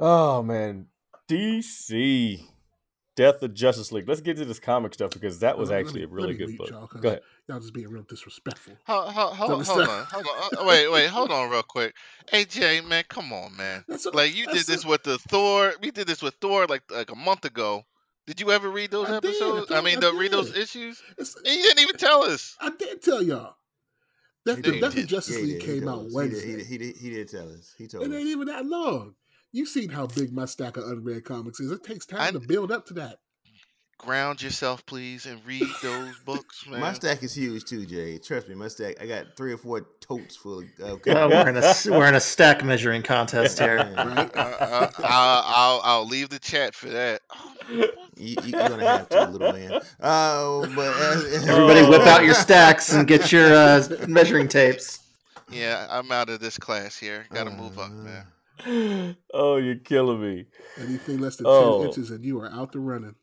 oh man, DC Death of Justice League. Let's get to this comic stuff because that was Let me- actually a really good book. y'all, 'cause Go ahead. Y'all just being real disrespectful. Hold, hold, hold, hold on, hold on. Uh, Wait, wait, hold on, real quick. Hey Jay, man, come on, man. A- Like you did this a- with the Thor. We did this with Thor like like a month ago. Did you ever read those I did, I episodes? I mean, I the, read those issues. It's- And you didn't even tell us. I did tell y'all. That He the did. of Justice Yeah, League. Came out. Wednesday. He did, he, did, he did tell us. He told It us. ain't even that long. You've seen how big my stack of unread comics is. It takes time I- to build up to that. Ground yourself, please, and read those books, man. My stack is huge too, Jay. Trust me, my stack. I got three or four totes full of. Uh, Uh, we're in a s- we're in a stack measuring contest here. Right? Uh, uh, I'll, I'll I'll leave the chat for that. you, you, you're gonna have to, little man. Uh, but as, Everybody, whip out your Oh. stacks and get your uh, measuring tapes. Yeah, I'm out of this class here. Got to move up, man. Uh, oh, you're killing me. Anything less than Oh. 10 inches and you are out the running.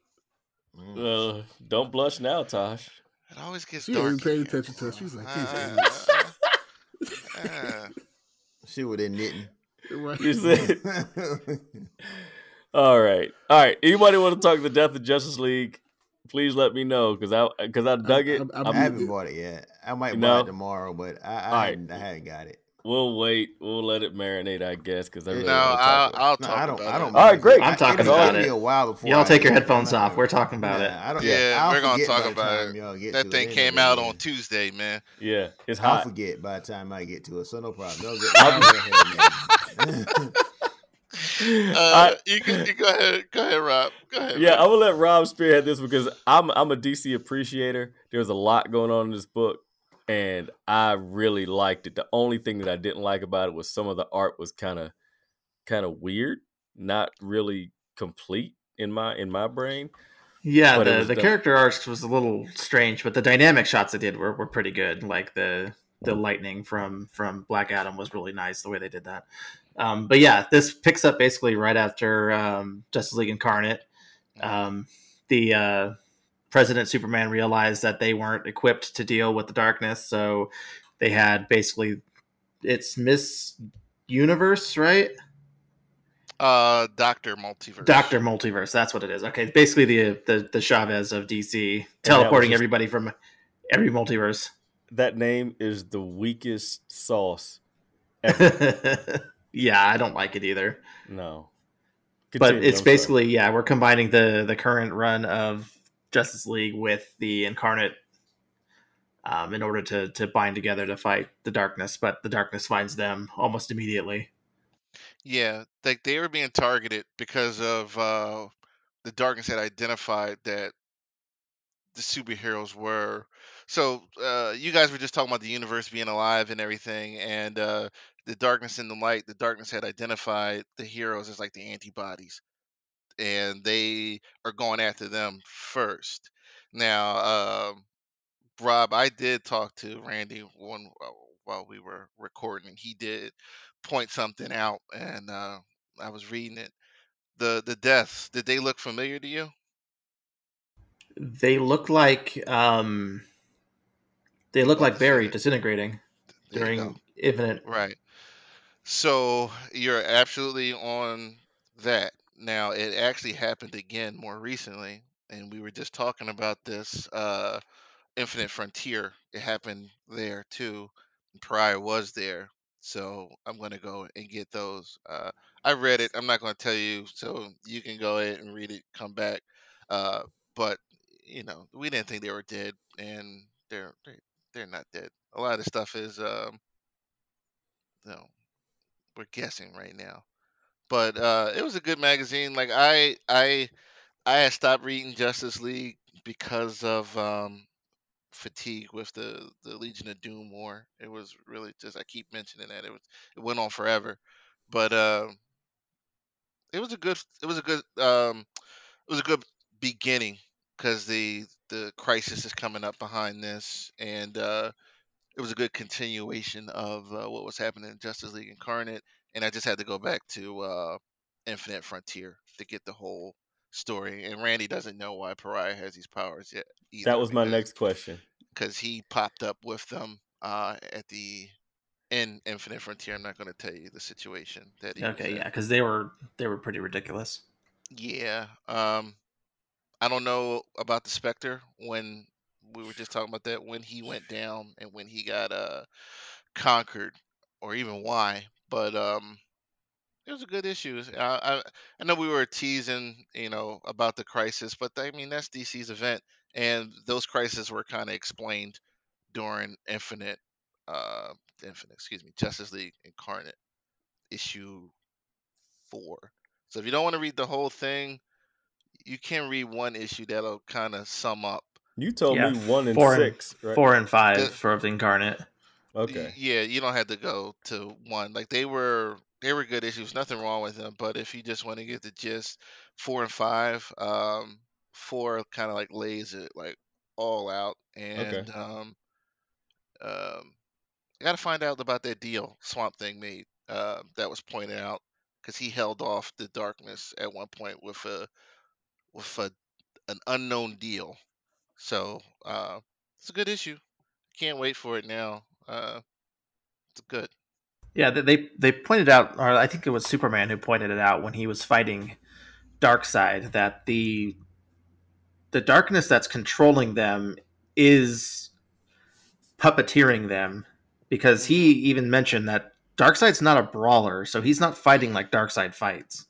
Mm. Uh, don't blush now, Tosh. It always gets She dark. ain't paying here. attention to us. She's like, these Uh, uh, She was there knitting. Right. You said, all right, all right. Anybody want to talk the Death of Justice League? Please let me know because I because I dug it. I'm- I'm- I I'm- haven't bought it yet. I might You buy know? it tomorrow, but I, I, Alright. hadn't, I hadn't got it. We'll wait. We'll let it marinate, I guess, because I really no, wanna talk I'll, about. I'll No, talk I don't. about I don't. it. All right, great. I'm I- talking it'll about take me it. a while before Y'all I take your headphones I'm off. We're talking about Nah, it. I don't, Yeah, I'll we're gonna talk about it. That thing it came out on Tuesday, man. Yeah, it's hot. I'll forget by the time I get to it, so no problem. Don't get, y'all go ahead, man. Uh, I- you, can, you go ahead, go ahead, Rob. Go ahead. Yeah, Rob. I'm gonna let Rob spearhead this because I'm I'm a DC appreciator. There's a lot going on in this book, and I really liked it. The only thing that I didn't like about it was some of the art was kind of kind of weird, not really complete in my in my brain. Yeah, But the, the done- character arts was a little strange, but the dynamic shots they did were, were pretty good. Like the the lightning from from Black Adam was really nice the way they did that. Um, but yeah, this picks up basically right after um, Justice League Incarnate. Um, the uh, President Superman realized that they weren't equipped to deal with the darkness, so they had basically it's Miss Universe, right? Uh, Doctor Multiverse. Doctor Multiverse. That's what it is. Okay, basically the the, the Chavez of DC, teleporting just- everybody from every multiverse. That name is the weakest sauce. ever. yeah, I don't like it either. no, but it's I'm sorry. basically yeah, we're combining the the current run of Justice League with the Incarnate. Um, in order to to bind together to fight the darkness, but the darkness finds them almost immediately. Yeah, like they were being targeted because of uh, the darkness had identified that the superheroes were. So uh, you guys were just talking about the universe being alive and everything, and uh, the darkness and the light. The darkness had identified the heroes as like the antibodies, and they are going after them first. Now, um, Rob, I did talk to Randy one uh, while we were recording, and he did point something out, and uh, I was reading it. The the deaths did they look familiar to you? They look like um, they look Like like Barry disintegrating There during Infinite. Right. So you're absolutely on that. Now it actually happened again more recently, and we were just talking about this. Uh, Infinite Frontier. It happened there too. Pariah was there, so I'm gonna go and get those. Uh, I read it. I'm not gonna tell you, so you can go ahead and read it. Come back. Uh, but you know, we didn't think they were dead, and they're they're, they're not dead. A lot of stuff is, um, you know, we're guessing right now. But uh, it was a good magazine. Like I I I had stopped reading Justice League because of um, fatigue with the the Legion of Doom war. It was really just I keep mentioning that it was it went on forever, but uh, it was a good it was a good um, it was a good beginning because the the crisis is coming up behind this, and uh, it was a good continuation of uh, what was happening in Justice League Incarnate. And I just had to go back to uh, Infinite Frontier to get the whole story. And Randy doesn't know why Pariah has these powers yet. Either That was my because- next question. because he popped up with them uh, at the in Infinite Frontier. I'm not going to tell you the situation that he Okay, yeah, because they were they were pretty ridiculous. Yeah. Um, I don't know about the Spectre when we were just talking about that when he went down and when he got uh conquered or even why, but um, it was a good issue. I, I I know we were teasing you know about the crisis, but I mean that's DC's event, and those crises were kind of explained during Infinite, uh, Infinite, excuse me, Justice League Incarnate issue four. So if you don't want to read the whole thing, you can read one issue that'll kind of sum up. You told Yeah, me one and four and- six, right? Four and five The- for the incarnate. Okay. Yeah, you don't have to go to one. Like they were, they were good issues. Nothing wrong with them. But if you just want to get the gist, four and five, um, four kind of like lays it like all out, and um, um, I got to find out about that deal Swamp Thing made. Uh, that was pointed out because he held off the darkness at one point with a with a an unknown deal. So uh, it's a good issue. Can't wait for it now. Uh, it's good. Yeah, they- they they pointed out, or I think it was Superman who pointed it out when he was fighting Darkseid that the the darkness that's controlling them is puppeteering them because he even mentioned that Darkseid's not a brawler, so he's not fighting like Darkseid fights.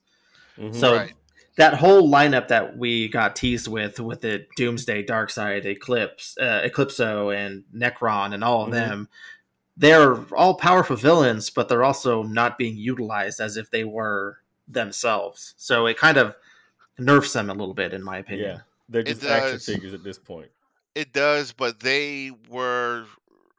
Mhm. So Right. That whole lineup that we got teased with, with the Doomsday, Darkseid, Eclipse, uh, Eclipso, and Nekron, and all of Mhm. them, they're all powerful villains, but they're also not being utilized as if they were themselves. So it kind of nerfs them a little bit, in my opinion. yeah, they're just action does. figures at this point. It does, but they were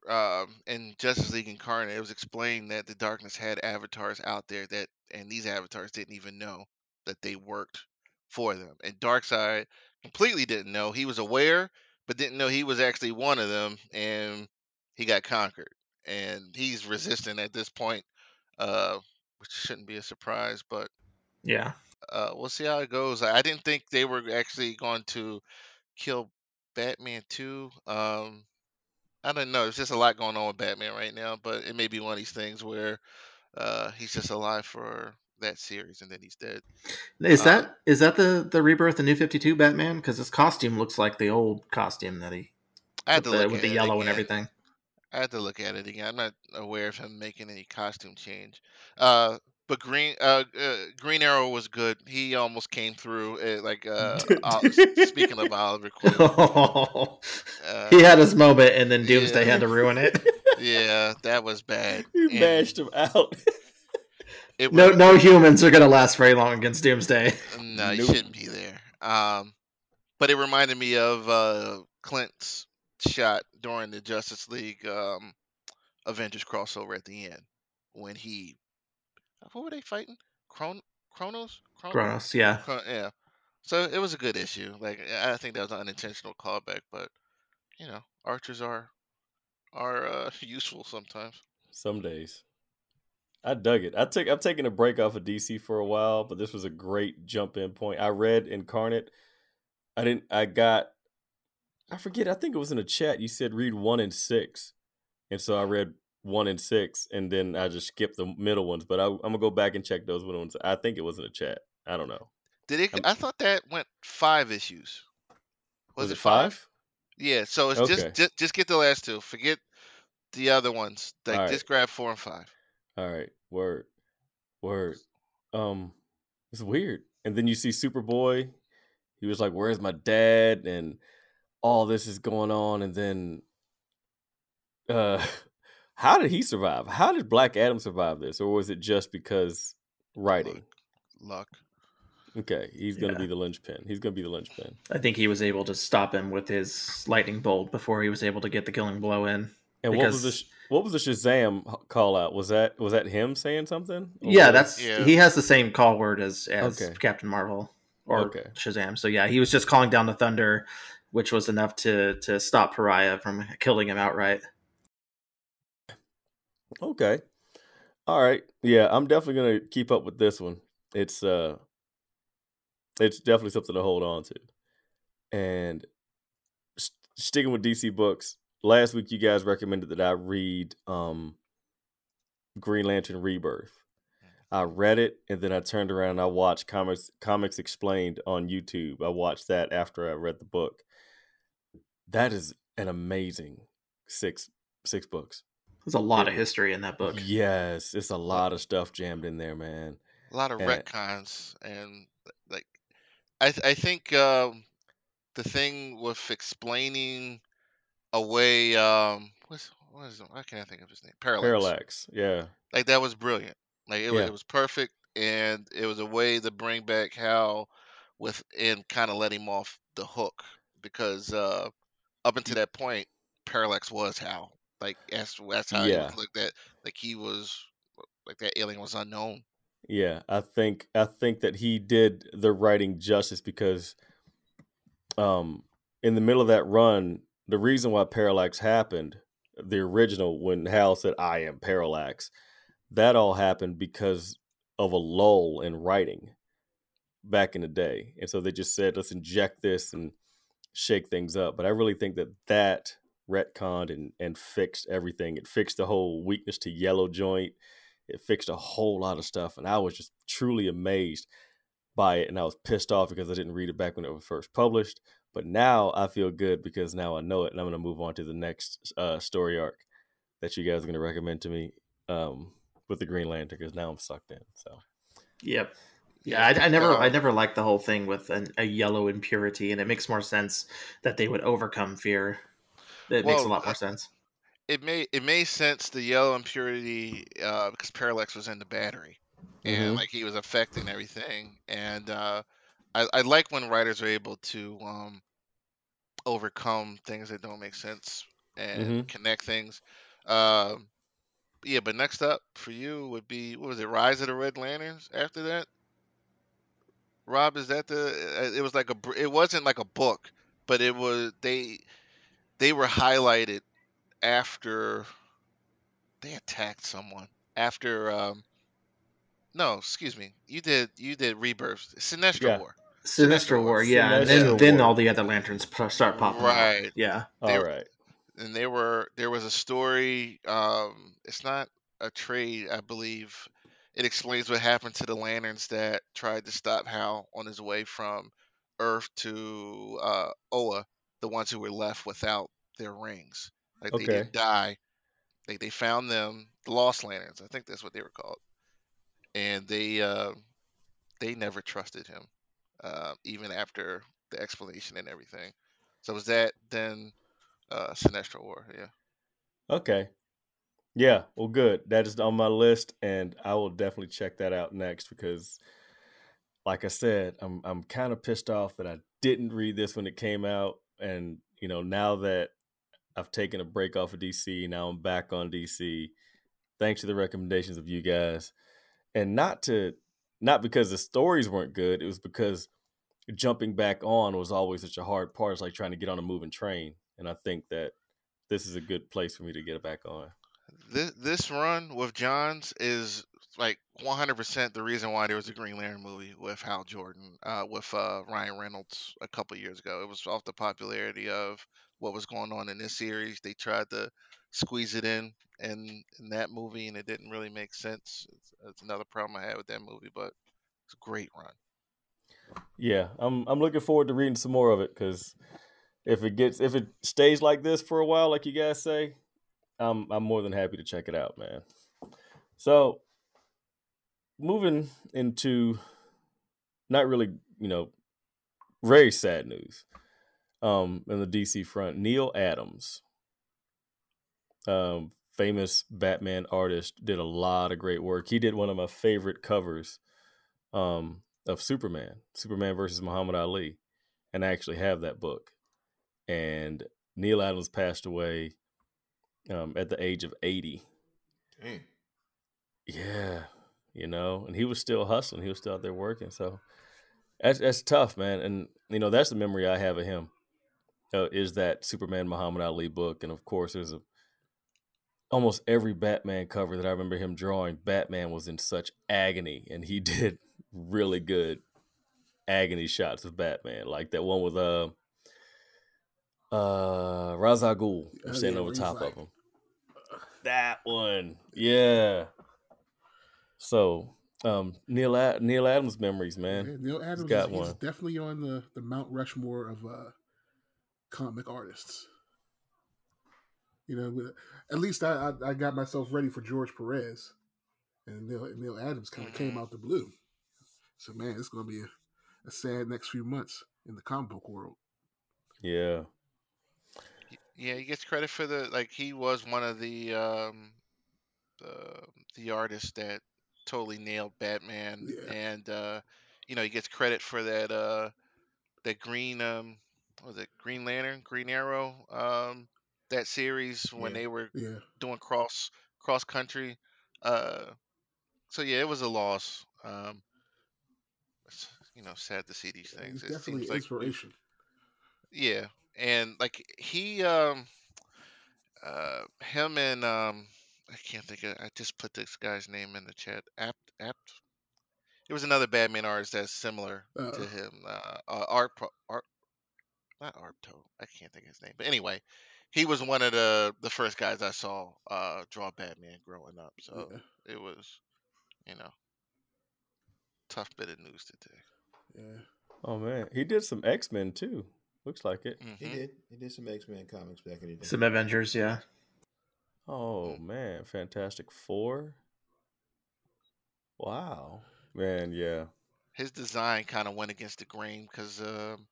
um, in Justice League Incarnate. It was explained that the Darkness had avatars out there that, and these avatars didn't even know that they worked for them. And Darkseid completely didn't know. He was aware, but didn't know he was actually one of them, and he got conquered. And he's resistant at this point, uh, which shouldn't be a surprise, but Yeah. uh, we'll see how it goes. I I didn't think they were actually going to kill Batman too. Um, I don't know. There's just a lot going on with Batman right now, but it may be one of these things where uh, he's just alive for that series and then he's dead. Is Uh, that is that the the rebirth, the new Fifty Two Batman? Because his costume looks like the old costume that he I had with to the, look with the it yellow and everything. I had to look at it again. I'm not aware of him making any costume change. Uh, but Green uh, uh, Green Arrow was good. He almost came through. Uh, like uh, speaking of Oliver Queen, uh, he had his moment, and then Doomsday yeah. had to ruin it. yeah, that was bad. You And mashed him out. It no, was, no humans are gonna last very long against Doomsday. No, you Nope. shouldn't be there. Um, but it reminded me of uh, Clint's shot during the Justice League um, Avengers crossover at the end when he, who were they fighting? Chron- Chronos? Chron- Kronos, yeah. Chron- yeah. So it was a good issue. Like I think that was an unintentional callback, but you know, archers are are uh, useful sometimes. Some days. I dug it. I took I'm taking a break off of DC for a while, but this was a great jump in point. I read Incarnate. I didn't I got I forget, I think it was in a chat. You said read one and six. And so I read one and six and then I just skipped the middle ones. But I, I'm gonna go back and check those middle ones. I think it was in a chat. I don't know. Did it? Um, I thought that went five issues. Was, it five? Yeah, so it's Okay. just, just just get the last two. Forget the other ones. Like Alright. just grab four and five. All right, word, word. Um, it's weird. And then you see Superboy. He was like, "Where's my dad?" And all this is going on. And then, uh, How did he survive? How did Black Adam survive this, or was it just because writing? Luck. Okay, he's gonna Yeah. be the linchpin. He's gonna be the linchpin. I think he was able to stop him with his lightning bolt before he was able to get the killing blow in. And what was the sh- what was the Shazam call out? Was that was that him saying something? Or Yeah, that's Yeah. he has the same call word as as Okay. Captain Marvel or Okay. Shazam. So yeah, he was just calling down the thunder, which was enough to to stop Pariah from killing him outright. Okay. All right. Yeah, I'm definitely gonna keep up with this one. It's uh it's definitely something to hold on to. And s- sticking with DC books, last week you guys recommended that I read um Green Lantern Rebirth. I read it and then I turned around and I watched Comics Comics Explained on YouTube. I watched that after I read the book. That is an amazing six six books. There's a lot of history in that book. Yes, it's a lot of stuff jammed in there, man. A lot of And- retcons and like I th- I think um, the thing with explaining away um what's what is? Why can't I think of his name? Parallax. Parallax. Yeah. Like that was brilliant. Like it was, it was perfect, and it was a way to bring back Hal with and kind of let him off the hook because uh, up until that point, Parallax was Hal. Like that's that's how he Yeah. was looked at. Like he was like that alien was unknown. Yeah. I think I think that he did the writing justice because um in the middle of that run, the reason why Parallax happened, the original when Hal said I am Parallax, that all happened because of a lull in writing back in the day. And so they just said, let's inject this and shake things up. But I really think that that retconned and, and fixed everything. It fixed the whole weakness to yellow joint. It fixed a whole lot of stuff. And I was just truly amazed by it. And I was pissed off because I didn't read it back when it was first published. But now I feel good because now I know it. And I'm going to move on to the next uh, story arc that you guys are going to recommend to me um, with the Green Lantern because now I'm sucked in. So, Yep. Yeah, I, I never, I never liked the whole thing with an, a yellow impurity, and it makes more sense that they would overcome fear. It makes a lot more uh, sense. It may, it made sense the yellow impurity uh, because Parallax was in the battery and Mhm. like he was affecting everything. And uh, I, I like when writers are able to um, overcome things that don't make sense and Mhm. connect things. Um, yeah, but next up for you would be what was it? Rise of the Red Lanterns. After that, Rob, is that the? uh, It was like a. It wasn't like a book, but it was they. They were highlighted after they attacked someone. After um. No, excuse me. You did. You did Rebirth. Sinestro Yeah. War. Sinister War, yeah, and Sinestro then, then War. all the other lanterns start popping up. Right. Yeah, They- all right. and there were there was a story um it's not a trade i believe it explains what happened to the lanterns that tried to stop hal on his way from earth to uh oa the ones who were left without their rings like they didn't die like they found them the lost lanterns i think that's what they were called and they uh they never trusted him uh, even after the explanation and everything so was that then uh Sinestro War, yeah. Okay. Yeah. Well, good. That is on my list, and I will definitely check that out next because, like I said, I'm I'm kind of pissed off that I didn't read this when it came out, and you know now that I've taken a break off of DC, now I'm back on DC. Thanks to the recommendations of you guys, and not to not because the stories weren't good. It was because jumping back on was always such a hard part. It's like trying to get on a moving train, and I think that this is a good place for me to get it back on. This this run with Johns is like 100% the reason why there was a Green Lantern movie with Hal Jordan, uh, with uh, Ryan Reynolds a couple years ago. It was off the popularity of what was going on in this series. They tried to squeeze it in in, in that movie, and it didn't really make sense. It's, it's another problem I had with that movie, but it's a great run. Yeah, I'm I'm looking forward to reading some more of it because if it gets if it stays like this for a while, like you guys say, I'm I'm more than happy to check it out, man. So moving into not really, you know, very sad news. Um, in the DC front, Neal Adams um famous Batman artist, did a lot of great work. He did one of my favorite covers um, of Superman, Superman versus Muhammad Ali, and I actually have that book. And Neal Adams passed away um, at the age of eighty. Dang. Yeah, you know, and he was still hustling. He was still out there working. So that's that's tough, man. And you know, that's the memory I have of him. Uh, is that Superman Muhammad Ali book, and of course, there's a almost every Batman cover that I remember him drawing. Batman was in such agony, and he did really good agony shots of Batman, like that one with uh uh Ghul Oh, standing yeah, over top like, of him. That one, yeah. So, um, Neil Ad- Neal Adams memories, man. Yeah, Neal Adams got is, he's one. definitely on the, the Mount Rushmore of uh, comic artists. You know, at least I, I I got myself ready for George Perez, and Neal, Neal Adams kind of came Mhm. out the blue. So man, it's going to be a, a sad next few months in the comic book world. Yeah, Yeah, he gets credit for the like he was one of the um the the artists that totally nailed Batman Yeah. and uh you know, he gets credit for that uh that green um what was it Green Lantern, Green Arrow um that series when Yeah. they were Yeah, doing cross cross country. Uh so yeah, it was a loss. Um it's, you know, sad to see these he's things. It definitely seems an like inspiration. yeah, and like he, um, uh, him and um, I can't think of. I just put this guy's name in the chat. Apt, apt. It was another Batman artist that's similar Uh, to him. Uh, uh Art, Art, not Arto. I can't think of his name. But anyway, he was one of the the first guys I saw uh draw Batman growing up. So yeah, it was, you know, tough bit of news today. yeah. Oh man, he did some X Men too. Looks like it. He Mhm. did. He did some X Men comics back in the day. Some Avengers, yeah. Oh man, Fantastic Four. Wow, man, yeah, His design kind of went against the grain because um,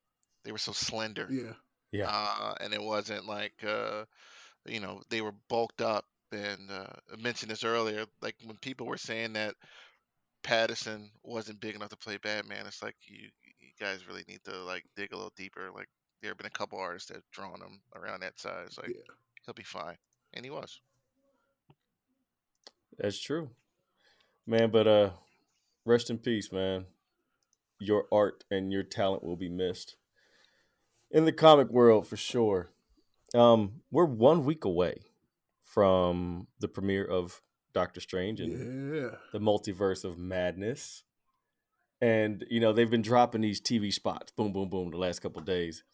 they were so slender. Yeah, yeah, uh, and it wasn't like uh, you know they were bulked up. And uh, I mentioned this earlier, like when people were saying that Pattinson wasn't big enough to play Batman, it's like you you guys really need to like dig a little deeper. Like there have been a couple artists that have drawn him around that size. Like yeah. he'll be fine, and he was. that's true, man. But uh, rest in peace, man. Your art and your talent will be missed in the comic world for sure. Um, we're one week away from the premiere of Doctor Strange and Yeah. the multiverse of madness. And you know they've been dropping these TV spots, boom, boom, boom, the last couple of days,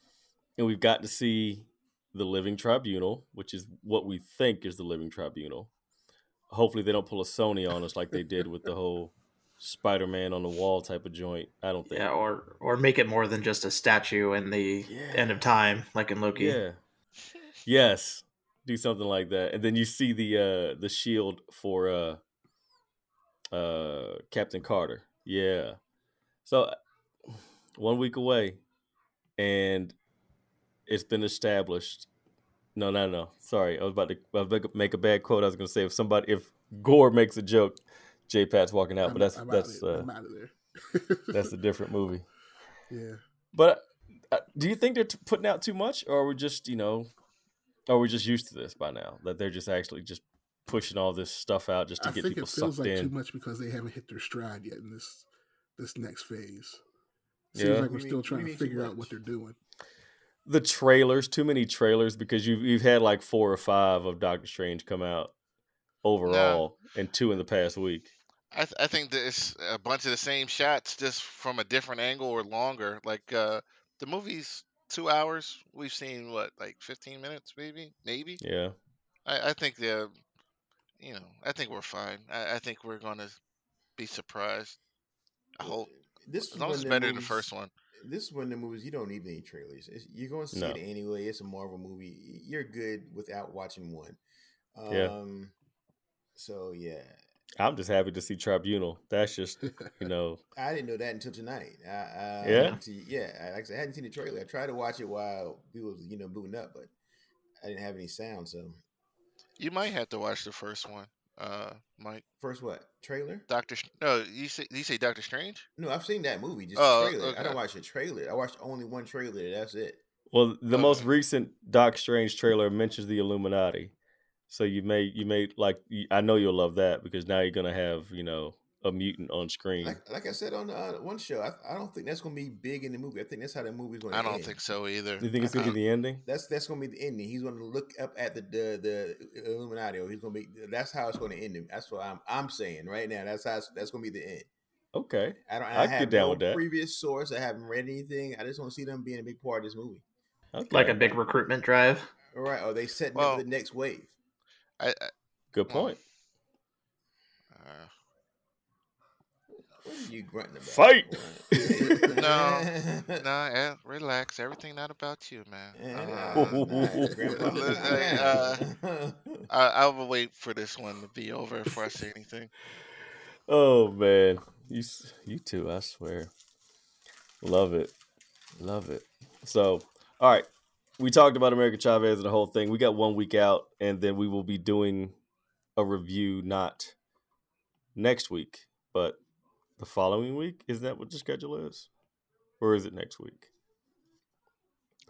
and we've got to see the Living Tribunal, which is what we think is the Living Tribunal. Hopefully, they don't pull a Sony on us like they did with the whole Spider-Man on the wall type of joint. I don't think. Yeah, or or make it more than just a statue in the Yeah. end of time, like in Loki. Yeah. Yes. Do something like that. And then you see the uh the shield for uh uh Captain Carter. Yeah. So uh, one week away and it's been established. No, no, no. Sorry. I was about to I was about to make a bad quote. I was going to say if somebody if Gore makes a joke, J Pat's walking out, I'm, but that's I'm that's out of, uh, I'm out of there. that's a different movie. yeah. But uh, do you think they're t- putting out too much, or are we just, you know, are we just used to this by now that they're just actually just pushing all this stuff out just to I get think people it feels sucked like too much because they haven't hit their stride yet in this this next phase. Seems Yeah. like We we're need- still we trying to figure out what they're doing. The trailers, too many trailers, because you've you've had like four or five of Doctor Strange come out overall, and two in the past week. I, th- I think that it's a bunch of the same shots, just from a different angle or longer. Like uh, the movie's two hours. We've seen what, like fifteen minutes, maybe, maybe. Yeah, I, I think the, you know, I think we're fine. I, I think we're gonna be surprised. I hope This as is long as of it's better than the first one. This is one of the movies you don't need any trailers. It's, you're going to see No. it anyway. It's a Marvel movie. You're good without watching one. Um, Yeah. So yeah, I'm just happy to see Tribunal. That's just you know, I didn't know that until tonight. I, I, Yeah? to- yeah. I, like I said, I hadn't seen the trailer. I tried to watch it while we was you know booting up, but I didn't have any sound. So You might have to watch the first one, uh, Mike. First what? Trailer? Doctor. No, you say you say Doctor Strange. No, I've seen that movie. Just Oh, the trailer. I don't watch the trailer. I watched only one trailer. That's it. Well, the Okay. most recent Doc Strange trailer mentions the Illuminati, so you may you may like. I know you'll love that because now you're gonna have you know a mutant on screen. Like, like I said on the, uh, one show, I, I don't think that's going to be big in the movie. I think that's how the movie's going to end. I don't end. think so either. you think it's gonna be the ending? That's that's going to be the ending. He's going to look up at the the, the Illuminati. Or he's going to be. That's how it's going to end. Him. That's what I'm I'm saying right now. That's how it's, that's going to be the end. Okay, I don't. I I, have get down no with that. previous source. I haven't read anything. I just want to see them being a big part of this movie. okay. Like a big recruitment drive. All right. Or they setting Well- up the next wave. I, I, good point. uh, What are you grunting about? Fight! No, no, eh, relax. Everything not about you, man. Uh. Uh, I, I will wait for this one to be over before I say anything. Oh man, you s- you too. I swear, love it, love it. So, all right, we talked about America Chavez and the whole thing. We got one week out, and then we will be doing a review not next week, but the following week. Isn't that what the schedule is, or is it next week?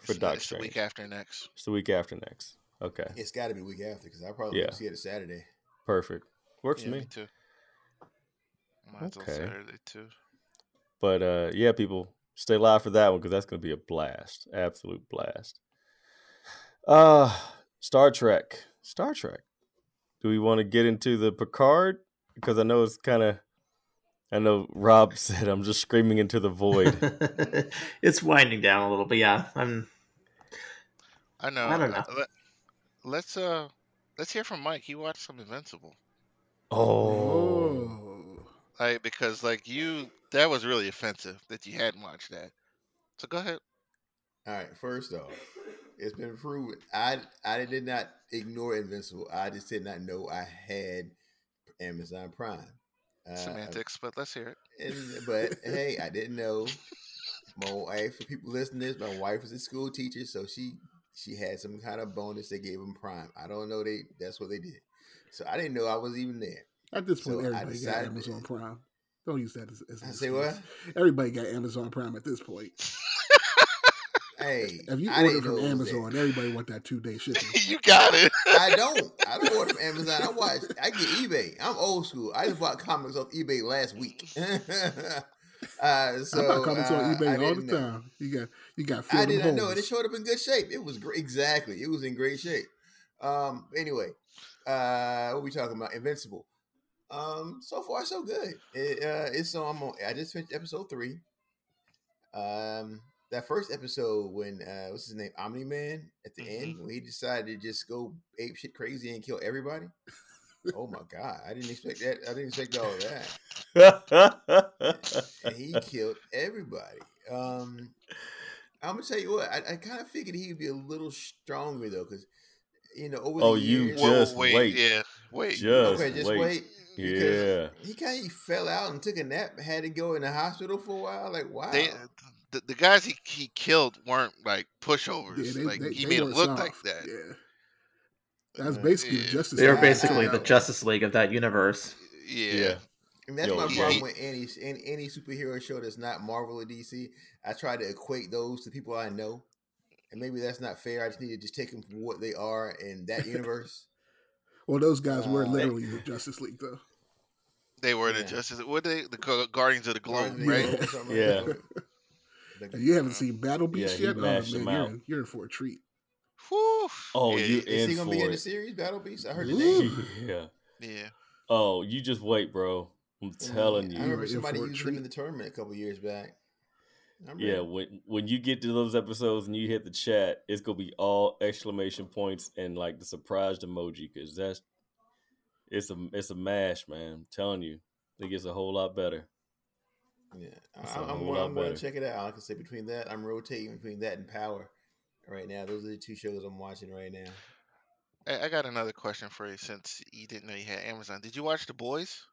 For It's, Doc it's the week after next. It's the week after next. Okay, It's got to be week after because I probably Yeah. see it a Saturday. perfect. Works Yeah, for me me. too. Might as well Okay. Saturday too. But uh, yeah, people stay live for that one because that's going to be a blast, absolute blast. Uh Star Trek, Star Trek. Do we want to get into the Picard? Because I know it's kind of. I know Rob said I'm just screaming into the void. it's winding down a little, but yeah, I'm. I know. I don't know. Let, let's uh, let's hear from Mike. He watched some Invincible. oh, Oh. Like because like you, that was really offensive that you hadn't watched that. So go ahead. All right. First off, it's been proven. I I did not ignore Invincible. I just did not know I had Amazon Prime. Uh, Semantics, but let's hear it. and, but hey, I didn't know. My wife, for people listening to this, my wife was a school teacher, so she she had some kind of bonus they gave them Prime. I don't know they that's what they did. So I didn't know I was even there. At this point, So I everybody got decided- Amazon Prime. Don't use that as, as an I say excuse. what? Everybody got Amazon Prime at this point. Hey, If you I order didn't from it was. Amazon, everybody want that two day shipping. you got it. I don't. I don't order from Amazon. I watch. I get eBay. I'm old school. I just bought comics off eBay last week. uh, so I buy comics uh, on I eBay all the know. time. You got you got I did not know it. It showed up in good shape. It was great. Exactly. It was in great shape. Um. Anyway, uh, what we talking about? Invincible. Um. So far, so good. It, uh, it's so I'm on. I just finished episode three. Um. That first episode when uh, what's his name, Omni Man, at the end, when he decided to just go ape shit crazy and kill everybody. oh my god! I didn't expect that. I didn't expect all of that and he killed everybody. Um, I'm gonna tell you what, I, I kind of figured he'd be a little stronger though, because you know over Oh, the you years, Whoa, Just wait, wait. yeah, wait. Just okay, just wait. wait. because yeah. he kind of fell out and took a nap, had to go in the hospital for a while. Like, wow, They, the, the guys he, he killed weren't like pushovers. Yeah, they, like they, he they made them look soft. like that. Yeah. That's Uh, basically yeah. Justice They were League. basically the. Justice League of that universe. Yeah. Yeah. and that's Yo, my yeah. problem with any, any any superhero show that's not Marvel or DC. I try to equate those to people I know, and maybe that's not fair. I just need to just take them for what they are in that universe. Well, those guys were Uh, literally the Justice League, though. They were the Justice. What they the Guardians of the Globe, Guardians right? Globe or like Yeah. that. The- And you haven't seen Battle Beast he yet? Oh, man, you're in, you're in for a treat. Whew. Oh, yeah, you Is he gonna be for in the series Battle Beast? I heard the name. Yeah. Yeah. Oh, you just wait, bro. I'm telling I you. remember You're somebody for used him in the tournament a couple years back. Yeah, when when you get to those episodes and you hit the chat, it's gonna be all exclamation points and like the surprised emoji because that's it's a it's a mash, man. I'm telling you, it gets a whole lot better. Yeah. That's I, a I'm, I'm, going to check it out. Like I can say between that, I'm rotating between that and Power right now. Those are the two shows I'm watching right now. I, I got another question for you since you didn't know you had Amazon. Did you watch The Boys?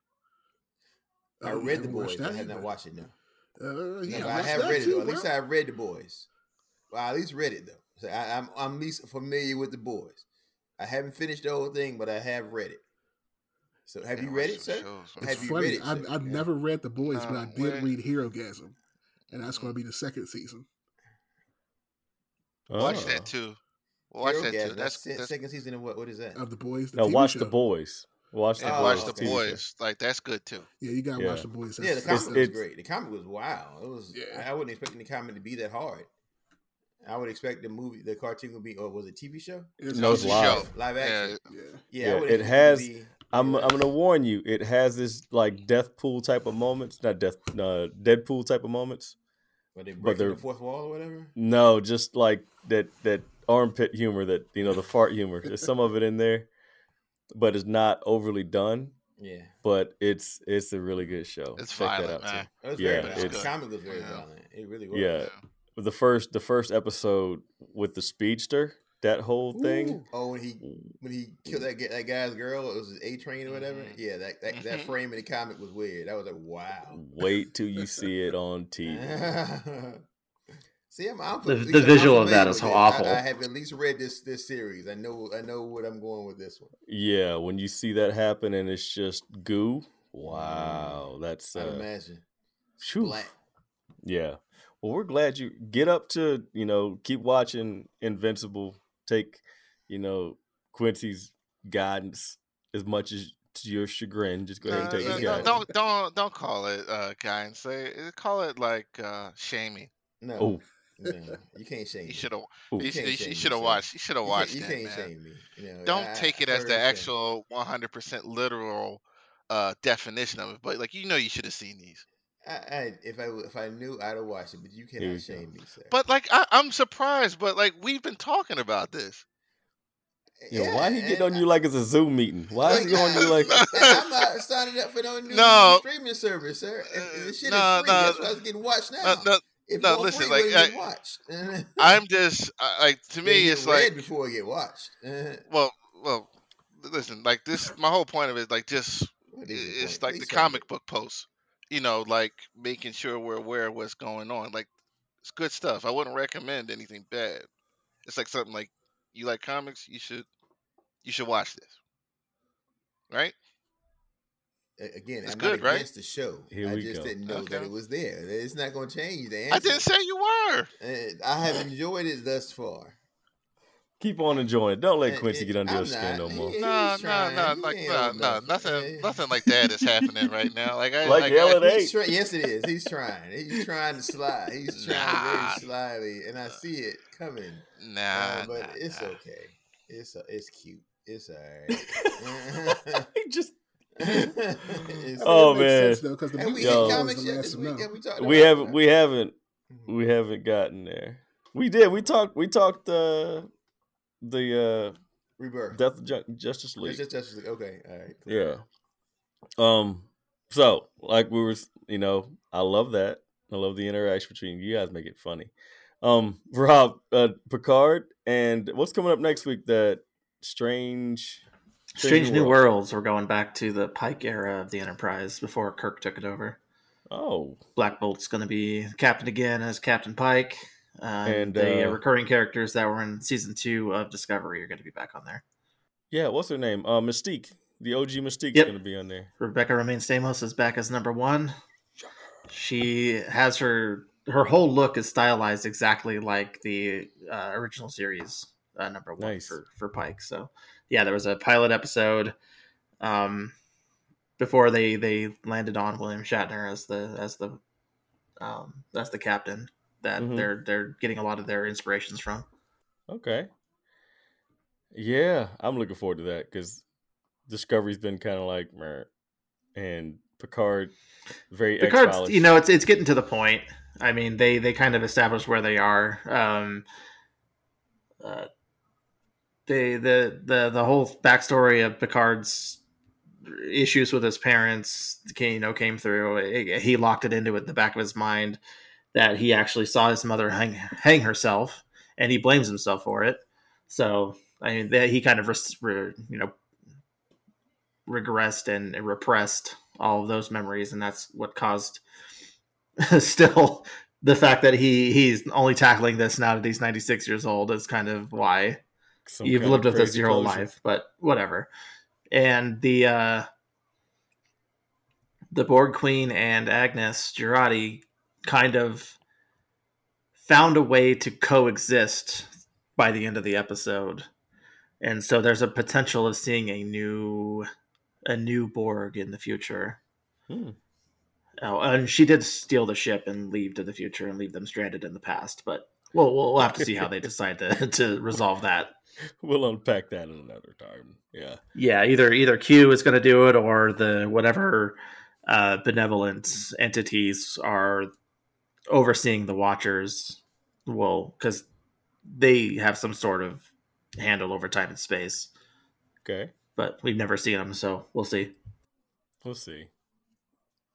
I Oh, read the boys. I that have not watched it. No, Uh, yeah, but I have that read it too, though. At least bro. I read the boys. Well, I at least read it though. So I, I'm I'm at least familiar with the boys. I haven't finished the whole thing, but I have read it. So have you read it, sir? Have. It's you funny. read it, I, sir? I've Yeah. never read The Boys, but Uh, I did where- read Herogasm, and that's going to be the second season. Watch Oh. that too. Watch Hero that Gasm, too. That's, se- that's second season of what? What is that? Of The Boys, the Now TV watch show. the boys. Watch the and Oh, watch boys. the okay. Show. boys. Like that's good too. Yeah, you got to Yeah. watch The Boys. Yeah, the comic It's- was it's- great. The comic was wow. It was. Yeah. I wasn't expecting the comic to be that hard. I would expect the movie, the cartoon would be, or was it TV show? it's- No, it's It's live. show. Live action. Yeah. Yeah, Yeah, I it has- to be- I'm I'm gonna warn you. It has this like death pool type of moments, not death, uh, Deadpool type of moments. But they break the fourth wall or whatever. No, just like that that armpit humor, that you know, the fart humor. There's some of it in there, but it's not overly done. Yeah, But it's it's a really good show. It's Check violent, that out man. too. it was Yeah, very violent. it's- The comic was very Yeah. violent. It really was. Yeah, the first the first episode with the speedster, that whole thing. Ooh. Oh, when he when he killed that that guy's girl, it was his A train or whatever. Mhm. Yeah, that that, that Mhm. frame in the comic was weird. I was like, wow. Wait till you see it on TV. See, I'm, I'm The- at least the I'm visual of that is with it. awful. I, I have at least read this this series. I know I know what I'm going with this one. Yeah, when you see that happen and it's just goo. Wow, that's I'd uh, imagine. phew. Black. Yeah. Well, we're glad you get up to, you know, keep watching Invincible. Take, you know, Quincy's guidance as much as to your chagrin. Just go ahead and Uh, take no, his no, don't, guidance. don't don't don't call it uh guy and say call it like uh shaming. No, Oh, no, you can't shame You should have Ooh. you, You can't you, shame me, should have watched you should have You can't, watched you that, can't man. shame me. You know, Don't I- take it I as the heard him say- actual 100% literal uh definition of it, but like you know you should have seen these. I, I, if I if I knew, I'd have watched it. But you Here cannot we go. shame me, sir. But like I, I'm surprised, but like we've been talking about this. yeah, why he getting and on you like it's a Zoom meeting? Why is he on you like I'm not signing up for no new No. streaming service, sir. If, if this shit No, is free, no. that's why it's getting watched now. Uh, no, if no, listen, free, like, it wouldn't get I- watched. I'm just like to me it's like before it get watched. Uh, well well listen like this my whole point of it like just what is it's like the tell me. comic book posts you know like making sure we're aware of what's going on like it's good stuff i wouldn't recommend anything bad it's like something like you like comics you should you should watch this right Again, It's I'm good, not right? against the show. Here I we just go. didn't know that it was there. It's not going to change the answer. i didn't say you were I have enjoyed it thus far. Keep on enjoying? Don't let Quincy get under your I'm skin no more. No no no like no no nothing nothing like that is happening right now like i Like like, Ellen I, A. He's try- yes, it is. He's trying. He's trying to slide. He's trying Nah. very slyly, and I see it coming. nah, Uh, but nah, it's nah. okay. It's uh, it's cute. It's alright. just It's- Oh, man. sense, though, the And we hit Yo. comics yet last this week. know. Yeah, we talked we haven't we haven't Mhm. we haven't gotten there. We did. We talked we talked uh the uh Rebirth. Death of Ju- Justice League. just Justice League. Okay, all right. cool. Yeah. Um. So, like we were, you know, I love that. I love the interaction between you guys. Make it funny. Um, Rob, uh, Picard, and what's coming up next week? That strange, Strange New Worlds. We're going back to the Pike era of the Enterprise before Kirk took it over. Oh, Black Bolt's going to be captain again as Captain Pike. Uh, And, the uh, recurring characters that were in season two of Discovery are going to be back on there. yeah. What's her name? Uh, Mystique. The OG Mystique's Yep. going to be on there. Rebecca Romijn Stamos is back as number one. She has her her whole look is stylized exactly like the uh, original series uh, number one Nice. for for Pike. So yeah, there was a pilot episode um, before they they landed on William Shatner as the as the um, as the captain that Mhm. they're they're getting a lot of their inspirations from. Okay. Yeah, I'm looking forward to that because Discovery's been kind of like, meh, and Picard, very Picard's, X-Files. you know, it's it's getting to the point. I mean, they they kind of established where they are. Um, uh, they the the the whole backstory of Picard's issues with his parents, came, you know, came through. It- he locked it into it the back of his mind that he actually saw his mother hang hang herself, and he blames himself for it. So I mean, that he kind of res, re, you know regressed and repressed all of those memories, and that's what caused still the fact that he he's only tackling this now that he's 96 years old is kind of why some You've lived with this your whole life, but whatever. And the uh, the Borg Queen and Agnes Jurati kind of found a way to coexist by the end of the episode, and so there's a potential of seeing a new a new Borg in the future. Hmm. Oh, and she did steal the ship and leave to the future and leave them stranded in the past, but. We'll, we'll have to see how they decide to, to resolve that. We'll unpack that in another time. Yeah. Yeah, either either Q is going to do it or the whatever uh, benevolent entities are overseeing the Watchers will because they have some sort of handle over time and space, Okay. but we've never seen them, so we'll see. We'll see.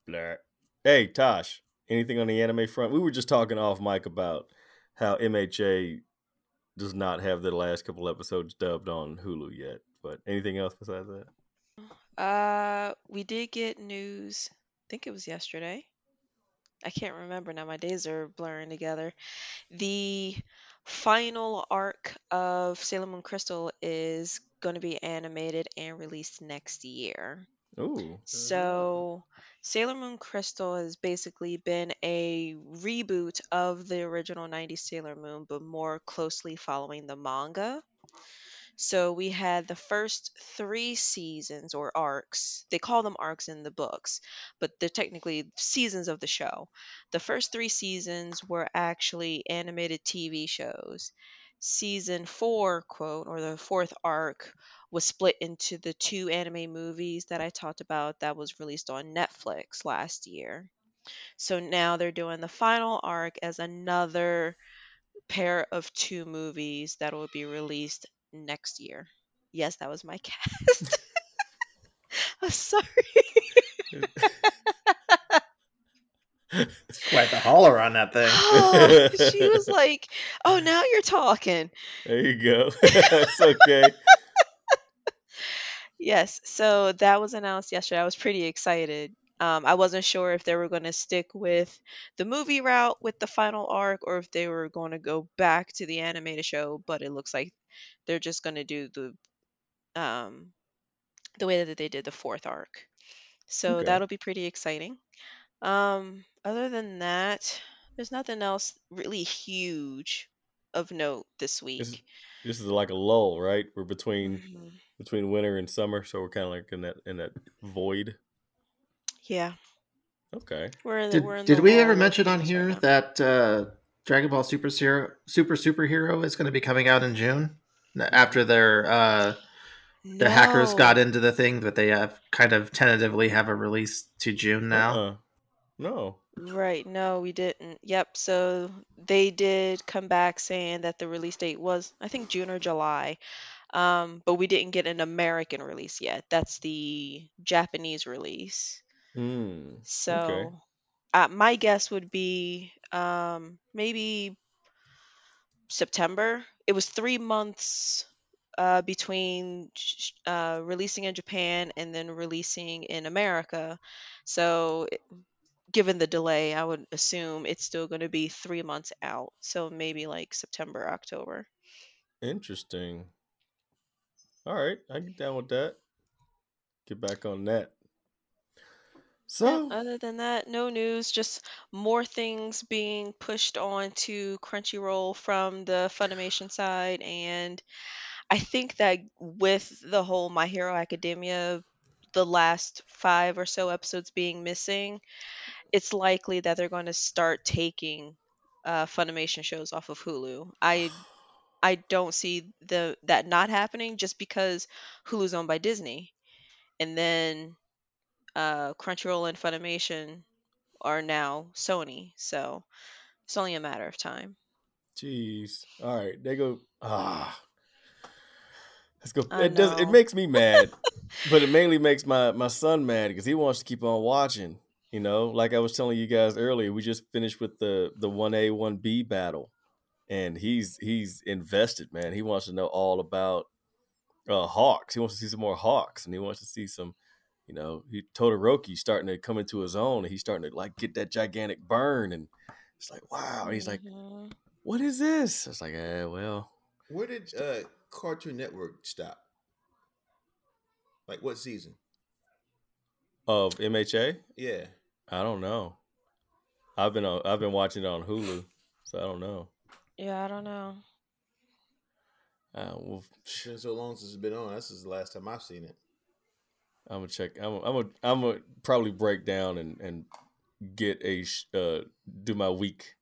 Blah. Hey, Tosh, anything on the anime front? We were just talking off mic about how MHA does not have the last couple episodes dubbed on Hulu yet. But anything else besides that? Uh, we did get news. I think it was yesterday. I can't remember now. My days are blurring together. The final arc of Sailor Moon Crystal is going to be animated and released next year. Ooh. So, Sailor Moon Crystal has basically been a reboot of the original 90s Sailor Moon, but more closely following the manga. So, we had the first three seasons or arcs. They call them arcs in the books, but they're technically seasons of the show. The first three seasons were actually animated TV shows. Season four, quote, or the fourth arc, was split into the two anime movies that I talked about that was released on Netflix last year. So now they're doing the final arc as another pair of two movies that will be released next year. Yes, that was my cast. I'm sorry. It's quite the holler on that thing. Oh, she was like, "Oh, now you're talking." There you go. That's okay. Yes, so that was announced yesterday. I was pretty excited. Um, I wasn't sure if they were going to stick with the movie route with the final arc or if they were going to go back to the animated show, but it looks like they're just going to do the um the way that they did the fourth arc. So Okay. that'll be pretty exciting. Um, other than that, there's nothing else really huge of note this This, week. this is like a lull, right? We're between Mhm. between winter and summer, so we're kind of like in that in that void. Yeah, Okay. we're in the, Did, we're did the we ever mention on here right that uh, Dragon Ball Super Zero, Super Superhero is going to be coming out in June after their uh, the hackers got into the thing, but they have kind of tentatively have a release to June now. Uh-uh. No. Right, no, we didn't. Yep, so they did come back saying that the release date was, I think, June or July. Um, but we didn't get an American release yet. That's the Japanese release. Hmm. So, uh, my guess would be um, maybe September. It was three months uh, between sh- uh, releasing in Japan and then releasing in America. So, it- given the delay, I would assume it's still going to be three months out. So, maybe like September, October. Interesting. All right, I get down with that. Get back on that. So, other than that, no news, just more things being pushed on to Crunchyroll from the Funimation side. And I think that with the whole My Hero Academia, the last five or so episodes being missing, it's likely that they're going to start taking uh, Funimation shows off of Hulu. I I don't see the that not happening just because Hulu's owned by Disney, and then uh, Crunchyroll and Funimation are now Sony, so it's only a matter of time. jeez. All right, they go. Ah, let's go. I It does. It makes me mad, but it mainly makes my my son mad because he wants to keep on watching. You know, like I was telling you guys earlier, we just finished with the the one A one B battle, and he's he's invested, man. He wants to know all about uh Hawks. He wants to see some more Hawks, and he wants to see some. You know, he Todoroki starting to come into his own, and he's starting to like get that gigantic burn, and it's like wow. And he's like, Mhm. "What is this?" It's like, eh, well, Where did uh Cartoon Network stop? Like what season? Of MHA? Yeah. I don't know. I've been on, I've been watching it on Hulu, so I don't know. Yeah, I don't know. Uh, well, It's been so long since it's been on. This is the last time I've seen it. I'm gonna check. I'm gonna, I'm gonna, I'm gonna probably break down and and get a uh do my week,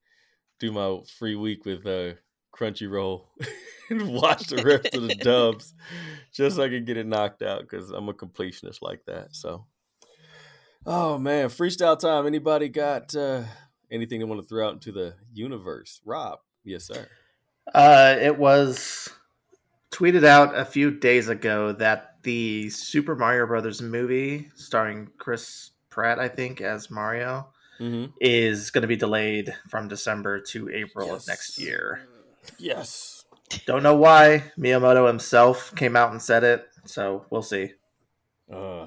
do my free week with uh Crunchyroll and watch the rest of the dubs just so I can get it knocked out because I'm a completionist like that. So, oh man, freestyle time. Anybody got uh anything they want to throw out into the universe? Rob, yes sir. Uh, it was tweeted out a few days ago that the Super Mario Brothers movie, starring Chris Pratt, I think, as Mario, Mm-hmm. is going to be delayed from December to April of next year. Yes. Don't know why. Miyamoto himself came out and said it, so we'll see. Uh,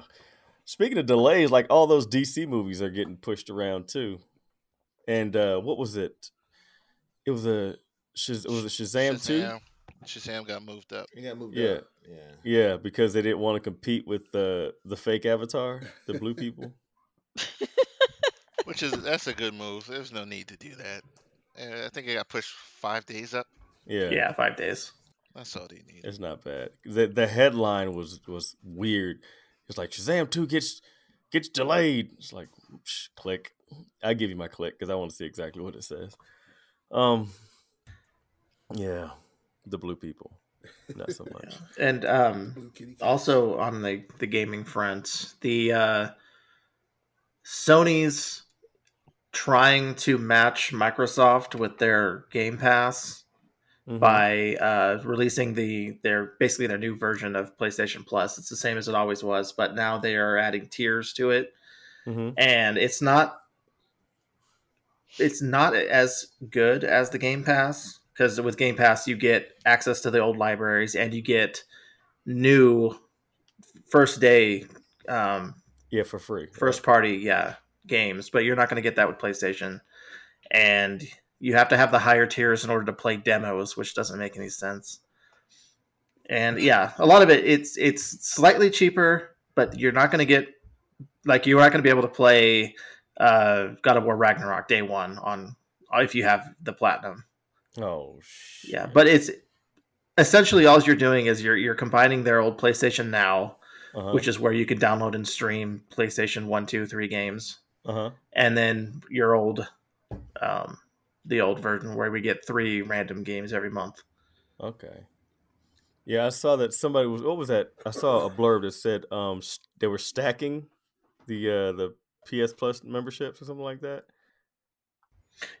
speaking of delays, like all those DC movies are getting pushed around too. And uh, what was it? It was a Shaz- was it Shazam two? Shazam. Shazam got moved up. It got moved Yeah. up. Yeah. Yeah, because they didn't want to compete with the the fake Avatar, the blue people. Which is that's a good move. There's no need to do that. I think it got pushed five days up. Yeah, Yeah, five days. That's all they need. it's not bad. The the headline was was weird. It's like Shazam two gets gets delayed. It's like psh, click. I give you my click because I want to see exactly what it says. Um, yeah, the blue people, not so much. And um, Blue kitty cat. also on the the gaming front, the uh, Sony's trying to match Microsoft with their Game Pass Mhm. by uh, releasing the their basically their new version of PlayStation Plus. It's the same as it always was, but now they are adding tiers to it, Mhm. and it's not it's not as good as the Game Pass because with Game Pass you get access to the old libraries and you get new first day um, Yeah, for free. first party yeah games but you're not going to get that with playstation. And you have to have the higher tiers in order to play demos which doesn't make any sense. And yeah a lot of it it's it's slightly cheaper but you're not going to get like you're not going to be able to play uh god of war ragnarok day one on if you have the platinum Oh, shit. yeah but it's essentially all you're doing is you're you're combining their old playstation now uh-huh. which is where you can download and stream PlayStation One, Two, Three games, uh-huh. and then your old, um, the old version where we get three random games every month. Okay. Yeah, I saw that somebody was. What was that? I saw a blurb that said um they were stacking the uh the PS Plus memberships or something like that.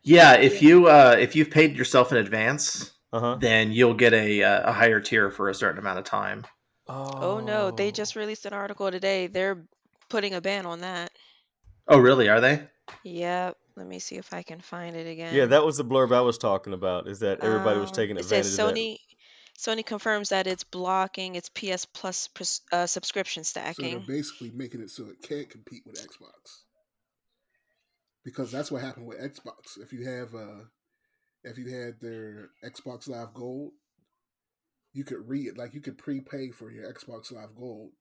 Yeah, if you uh, if you've paid yourself in advance, Uh huh. then you'll get a uh, a higher tier for a certain amount of time. Oh no, they just released an article today. They're putting a ban on that. Oh, really? Are they? Yep. Let me see if I can find it again. Yeah, that was the blurb I was talking about. Is that everybody was Um, taking it advantage says of that? Sony Sony confirms that it's blocking its PS Plus pres- uh, subscription So they're basically making it so it can't compete with Xbox. Because that's what happened with Xbox. If you have uh if you had their Xbox Live Gold, you could read like you could prepay for your Xbox Live Gold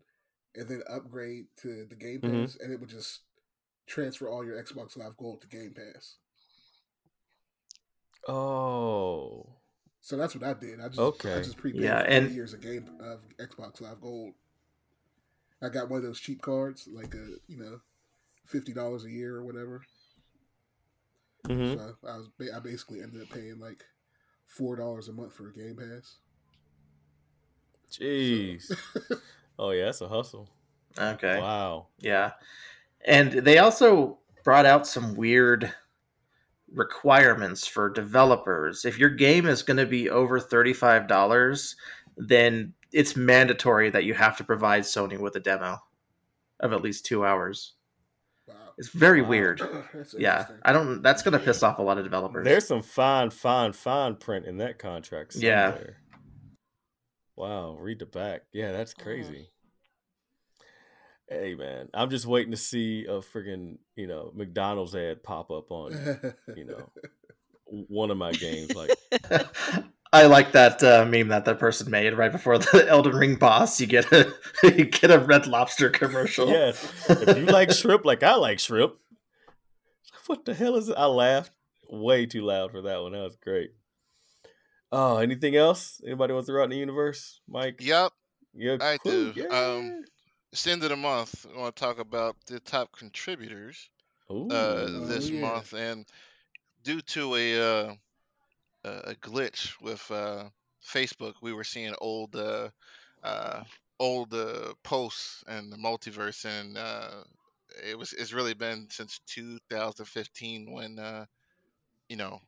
and then upgrade to the Game Pass Mhm. and it would just transfer all your Xbox Live Gold to Game Pass. Oh, So that's what I did. I just I Okay. just prepaid Yeah, for and- years of game of Xbox Live Gold. I got one of those cheap cards, like a you know, fifty dollars a year or whatever. Hmm So I was ba- I basically ended up paying like four dollars a month for a Game Pass. jeez. oh yeah, that's a hustle. Okay. Wow. Yeah. And they also brought out some weird requirements for developers. If your game is going to be over $35, then it's mandatory that you have to provide Sony with a demo of at least 2 hours. Wow. It's very Wow. weird. Yeah. I don't that's going to piss off a lot of developers. There's some fine, fine, fine print in that contract. Yeah. Wow. Read the back. Yeah, that's Mhm. crazy. Hey man, I'm just waiting to see a friggin' you know McDonald's ad pop up on you know one of my games. Like I like that uh, meme that that person made right before the Elden Ring boss. You get a you get a Red Lobster commercial. Yes. If you like shrimp like I like shrimp, what the hell is it? I laughed way too loud for that one. That was great. Oh, anything else? Anybody wants to run the universe? Mike? Yep, Yeah, I cool. do. Yeah. Um, it's the end of the month. I want to talk about the top contributors Ooh. uh, this yeah. month, and due to a uh, a glitch with uh, Facebook, we were seeing old uh, uh, old uh, posts and the multiverse, and uh, it was it's really been since 2015 when uh, you know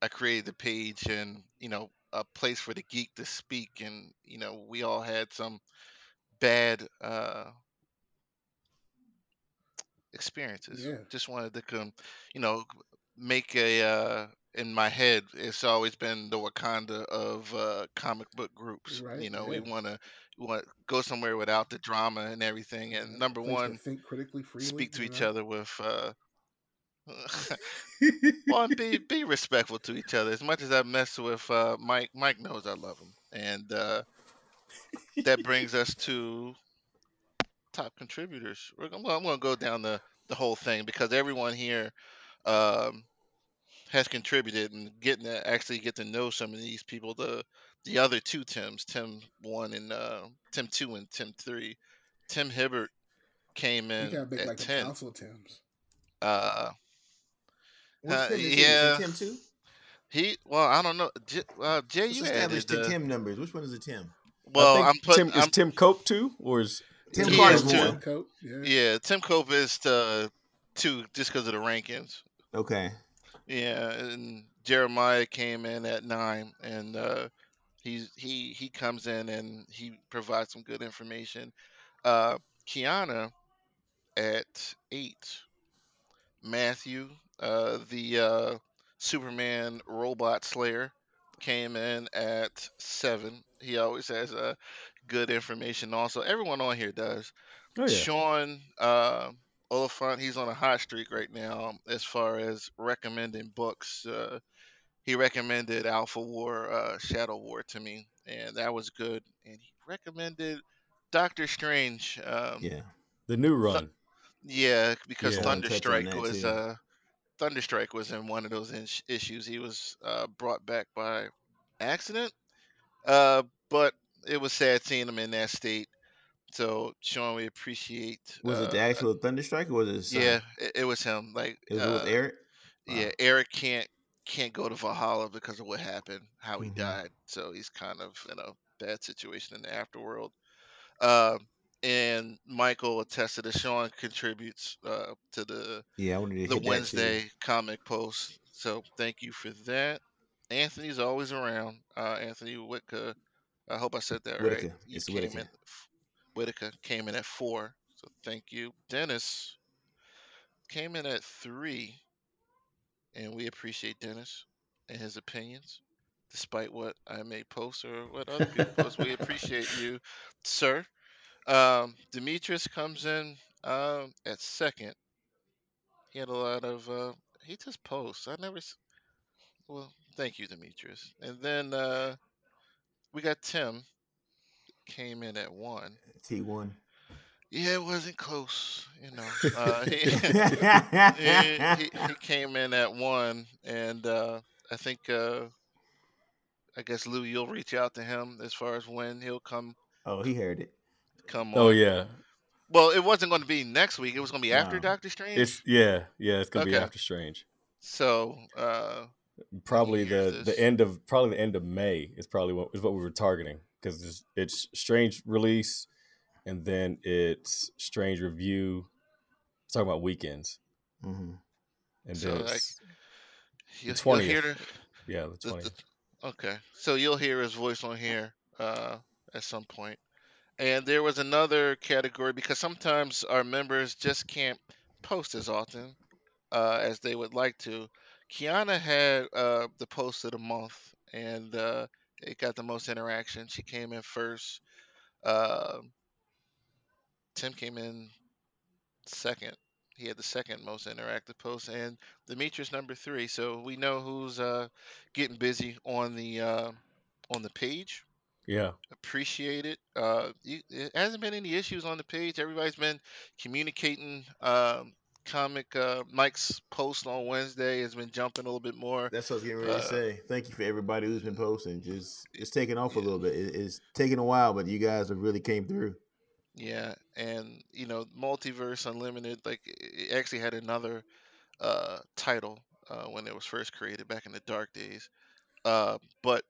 I created the page and you know a place for the geek to speak, and you know we all had some bad uh, experiences. Yeah. Just wanted to come, you know, make a uh in my head it's always been the Wakanda of uh comic book groups. Right, You know, we want to want go somewhere without the drama and everything. And number one, think critically freely. speak to each know? other with uh well, be be respectful to each other. As much as I mess with uh Mike, Mike knows I love him. And uh that brings us to top contributors. We're gonna, I'm going to go down the, the whole thing because everyone here um, has contributed and getting to actually get to know some of these people. The the other two Tims, Tim one and uh, Tim two and Tim three. Tim Hibbert came You in gotta make at like the council Tims. Uh, Which Uh, Tim is yeah. Tim two? he well, I don't know. J, uh, Jay, Let's you establish added. the Uh, Tim numbers. Which one is the Tim? well, I think I'm putting. Tim, is I'm, Tim Cope two or is Tim He is too. one. Coat, yeah. yeah, Tim Cope is uh, two just because of the rankings. Okay. Yeah, and Jeremiah came in at nine, and uh, he's he he comes in and he provides some good information. Uh, Kiana at eight. Matthew, uh, the uh, Superman robot slayer, came in at seven. He always has uh, good information. Also, everyone on here does. oh yeah. Sean uh, Oliphant, he's on a hot streak right now as far as recommending books. Uh, he recommended Alpha War, uh, Shadow War to me, and that was good. And he recommended Doctor Strange. Um, yeah. Yeah. The new run. because Yeah. Wanna touch Thunderstrike was uh, Thunderstrike was in one of those is- issues. He was uh, brought back by accident, uh, but it was sad seeing him in that state. So, Sean, we appreciate. Was it the uh, actual Thunderstrike or was it? his? Yeah, it, it was him. Like, It was uh, with Eric. yeah, Eric can't can't go to Valhalla because of what happened, how he Mhm. died. So he's kind of in a bad situation in the afterworld. Um, and Michael attested that Sean contributes uh, to the Yeah, to the hit that too. Wednesday comic post. So thank you for that. Anthony's always around. Uh, Anthony Whitka. I hope I said that right. Whitaker. You It's came Whitaker. in. Whitaker came in at four. So thank you. Dennis came in at three, and we appreciate Dennis and his opinions, despite what I may post or what other people post. We appreciate you, sir. Um, Demetrius comes in um, at second. He had a lot of. Uh, he just posts. I never. Well, thank you, Demetrius. And then uh, we got Tim. Came in at one. T one. Yeah, it wasn't close. You know, uh, he, he, he, he came in at one, and uh, I think uh, I guess Lou, you'll reach out to him as far as when he'll come oh, he heard it. come on. Oh yeah. Well, it wasn't going to be next week. It was going to be after No. Doctor Strange. It's yeah, yeah. It's gonna be after Strange. so uh, Probably the this. the end of probably the end of May is probably what is what we were targeting because it's, it's Strange release, and then it's Strange review. It's talking about weekends, Mm-hmm. and So, then like, it's, you, The you'll hear 20th. the, yeah, the the, the- okay. So you'll hear his voice on here uh, at some point. And there was another category because sometimes our members just can't post as often uh, as they would like to. Kiana had uh, the post of the month, and uh, it got the most interaction. She came in first. Uh, Tim came in second. He had the second most interactive post, and Demetrius number three. So we know who's uh, getting busy on the uh, on the page. Yeah. Appreciate it. Uh, it hasn't been any issues on the page. Everybody's been communicating. Um, comic uh, Mike's post on Wednesday has been jumping a little bit more. That's what I was getting ready Uh, to say. Thank you for everybody who's been posting. Just it's taking off a little bit. It, it's taking a while, but you guys have really came through. Yeah, and you know, Multiverse Unlimited, like it it actually had another uh, title uh, when it was first created back in the dark days. Uh, but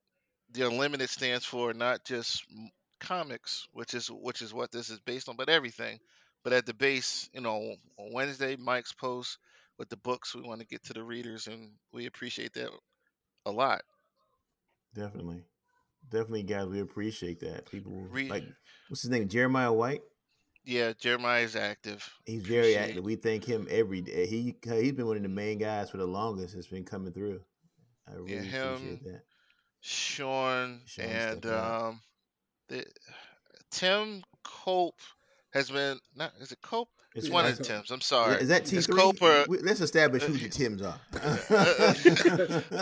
the Unlimited stands for not just comics, which is which is what this is based on, but everything. But at the base, you know, on Wednesday, Mike's post with the books, we want to get to the readers, and we appreciate that a lot. Definitely, definitely, guys. We appreciate that. People Re- like what's his name, Jeremiah White. Yeah, Jeremiah is active. He's very active. We thank him every day. He he's been one of the main guys for the longest. It's been coming through. I really him, appreciate that. Sean, Sean and um, the, Tim Cope has been not is it Cope? It's Is- one of the Tims. I'm sorry. Is that T It's three? Cope or Let's establish who the Tims are.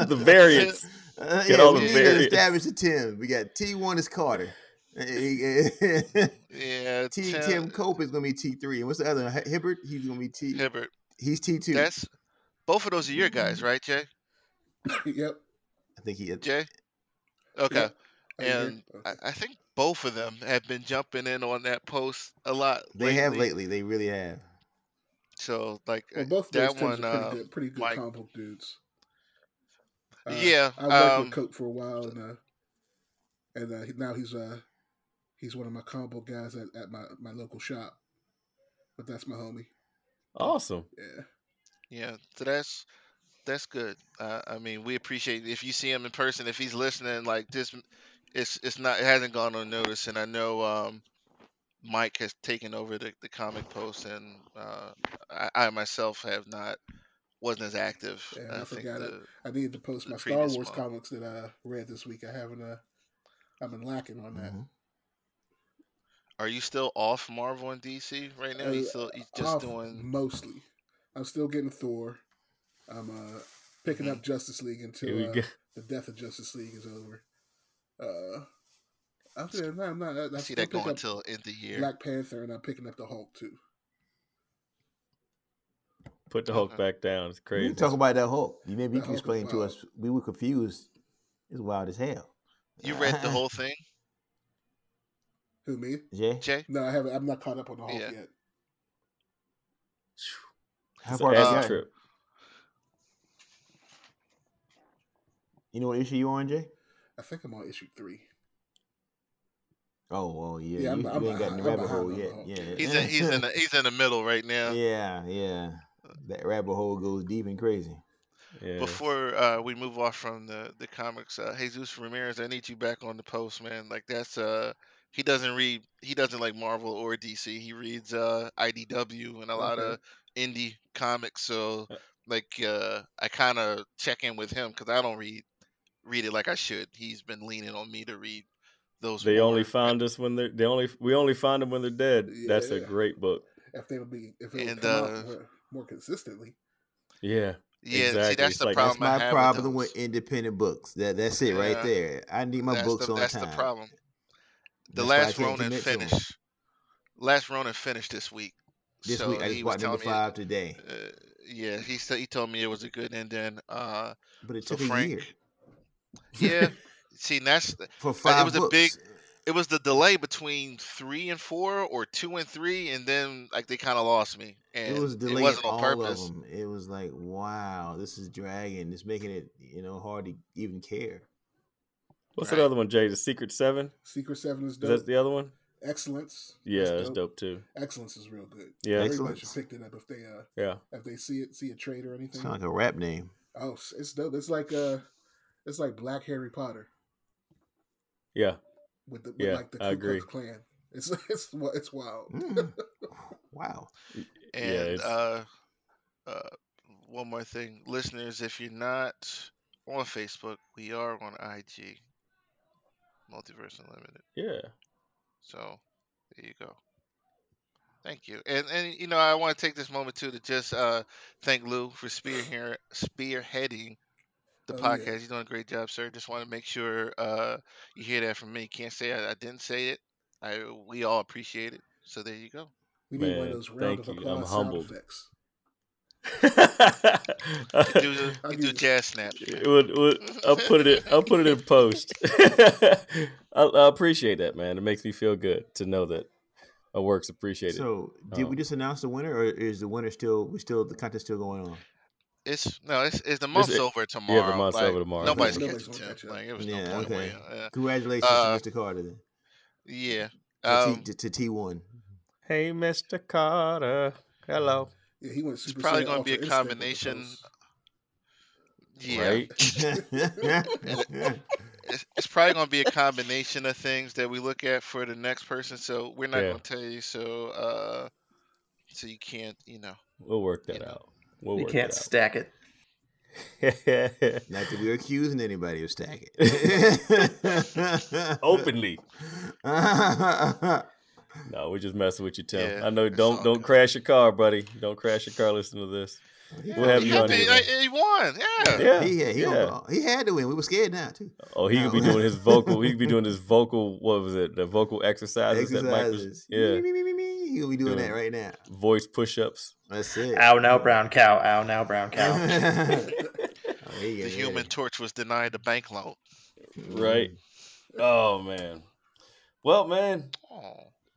The variants. Uh, Get yeah, all we the need to variants. establish the Tim. We got T one is Carter. Uh, uh, T yeah, Tim, Tim Cope is gonna be T three. And what's the other one? Hibbert? He's gonna be T. Hibbert. He's T two. That's both of those are your guys, mm-hmm. right, Jay? yep. I think he. is. Jay. Okay. Oh, yep. And I, I think both of them have been jumping in on that post a lot. They have lately. They really have. So like Well, both of those that Tims one, are pretty uh, good, pretty good Mike- comic book dudes. Uh, Yeah, I worked um, with Cope for a while, and uh, and uh, now he's uh, he's one of my comic book guys at, at my, my local shop. But that's my homie. Awesome. Yeah, Yeah, so that's that's good. Uh, I mean, we appreciate if you see him in person. If he's listening, like this, it's it's not it hasn't gone unnoticed. And I know um, Mike has taken over the, the comic post, and uh, I, I myself have not wasn't as active. Yeah, I I think forgot it. I needed to post my Star Wars one. comics that I read this week. I haven't. Uh, I've been lacking on that. Mhm. are you still off Marvel and DC right now? Uh, He's still he's just off doing mostly. I'm still getting Thor. I'm uh, picking up Justice League Mm-hmm. Here we until uh, the death of Justice League is over. Uh, I'm saying, no, I'm. I, I see that pick going up till end of the year. Black Panther, and I'm picking up the Hulk too. Put the Hulk back down. It's crazy. can talk about that Hulk. You maybe you can explain to us. We were confused. It's wild as hell. You read the whole thing, Who me? Jay. Jay? No, I haven't. I'm not caught up on the Hulk Yeah. yet. How It's far is have you acid gotten? trip. You know what issue you on, Jay? I think I'm on issue three. Oh, well, yeah. Yeah, you, I'm- you I'm ain't got in the rabbit hole yet. Hulk. Yeah. He's in, he's in the, he's in the middle right now. yeah, yeah. That rabbit hole goes deep and crazy. Yeah. Before uh, we move off from the the comics, uh, Jesus Ramirez, I need you back on the post, man. Like that's uh, he doesn't read, he doesn't like Marvel or DC. He reads uh IDW and a lot Okay. of indie comics. So Uh, like uh, I kind of check in with him because I don't read read it like I should. He's been leaning on me to read those. They more. only find us when they're they only we only find them when they're dead. That's a great book. If they would be, if it would And, come uh, out more, more consistently. Yeah. yeah. exactly. See, that's It's the like- problem. That's my I have problem with, with independent books. That that's it right there. I need my that's books the, on that's time. the problem. The That's last can't Ronin commit finished. Last Ronin finished this week. This so week I he just was bought number telling me- five today, Uh, yeah, he said he told me it was a good ending. Uh, but it so took a Frank- year yeah. See, and that's for five was a big- it was the delay between three and four, or two and three, and then like they kind of lost me. And it was delaying wasn't on all purpose. of them. It was like, wow, this is dragging. It's making it, you know, hard to even care. What's Right. that other one, Jay? The Secret Seven? Secret Seven is Is dope. that the other one? Excellence. Yeah, is that's dope too. Excellence is real good. Yeah. Everybody should pick it up if they uh Yeah. if they see it see a trade or It's anything. kind of like a rap name. Oh, it's- it's dope. It's like uh, it's like Black Harry Potter Yeah. with the with Yeah, like the I Ku agree. Klux Klan. It's it's it's wild. Mm. wow. And It's, uh, uh, one more thing, listeners, if you're not on Facebook, we are on IG, Multiverse Unlimited. yeah. So there you go. Thank you. And and you know, I want to take this moment too to just uh thank Lou for spearhead spearheading the Oh, yeah. podcast. You're doing a great job, sir. Just want to make sure uh, you hear that from me. Can't say I, I didn't say it. I we all appreciate it. So there you go. We need one of those round thank of you. I'm applause sound effects. You do, I'll you do jazz snaps. It would- would- I'll put it. In, I'll put it in post. I, I appreciate that, man. It makes me feel good to know that my work's appreciated. So, did we Um, just announce the winner, or is the winner still? We still the contest still going on? It's no, it's, it's the month's it- over tomorrow. The month's like, over tomorrow. Nobody's Nobody's catching gonna Tim. catch up. Like it was Yeah, no point okay. Yeah. Congratulations Uh, to Mr. Carter then. yeah. To, Um, T, to, to T one. hey, Mr. Carter. Hello. Yeah, he went it's probably going to be a Ultra Instinct with the combination. Yeah. Right. It's, it's probably going to be a combination of things that we look at for the next person. So we're not Yeah. going to tell you. So uh, so you can't, you know. We'll work that out. know. Out. We'll You can't stack it. it. Not that we're accusing anybody of stacking. Openly. No, we're just messing with you, Tim. Yeah, I know. Don't don't good. crash your car, buddy. Don't crash your car. Listen to this. We'll have you he, on he- here. man. he won. Yeah. Yeah, he, had, he, yeah. gonna- he had to win. We were scared now too. Oh, he could be doing his vocal. He could be doing his vocal. What was it? The vocal exercises, that Mike was. Yeah, Me, me, me, me, me. He gonna be doing Doing- that right now. voice push-ups. That's it. Ow now, brown cow. Ow now, brown cow. Oh, he The getting Human ready. Torch was denied a bank loan. Right. Oh man. Well, man.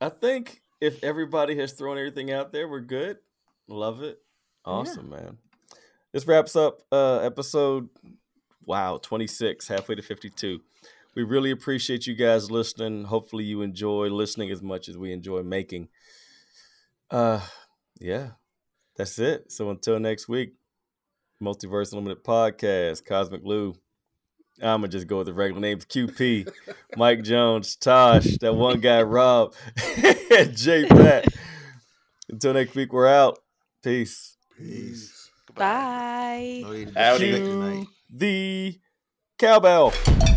I think if everybody has thrown everything out there, we're good. Love it. Awesome, man. This wraps up uh episode wow, 26, halfway to 52. We really appreciate you guys listening. Hopefully you enjoy listening as much as we enjoy making. Uh yeah. That's it. So until next week, Multiverse Unlimited Podcast, Cosmic Lou. I'm gonna just go with the regular names QP, Mike Jones, Tosh, that one guy, Rob, J Pat. Until next week, we're out. Peace. Peace. Goodbye. Bye. No need to Howdy. disrespect Cue tonight. the cowbell.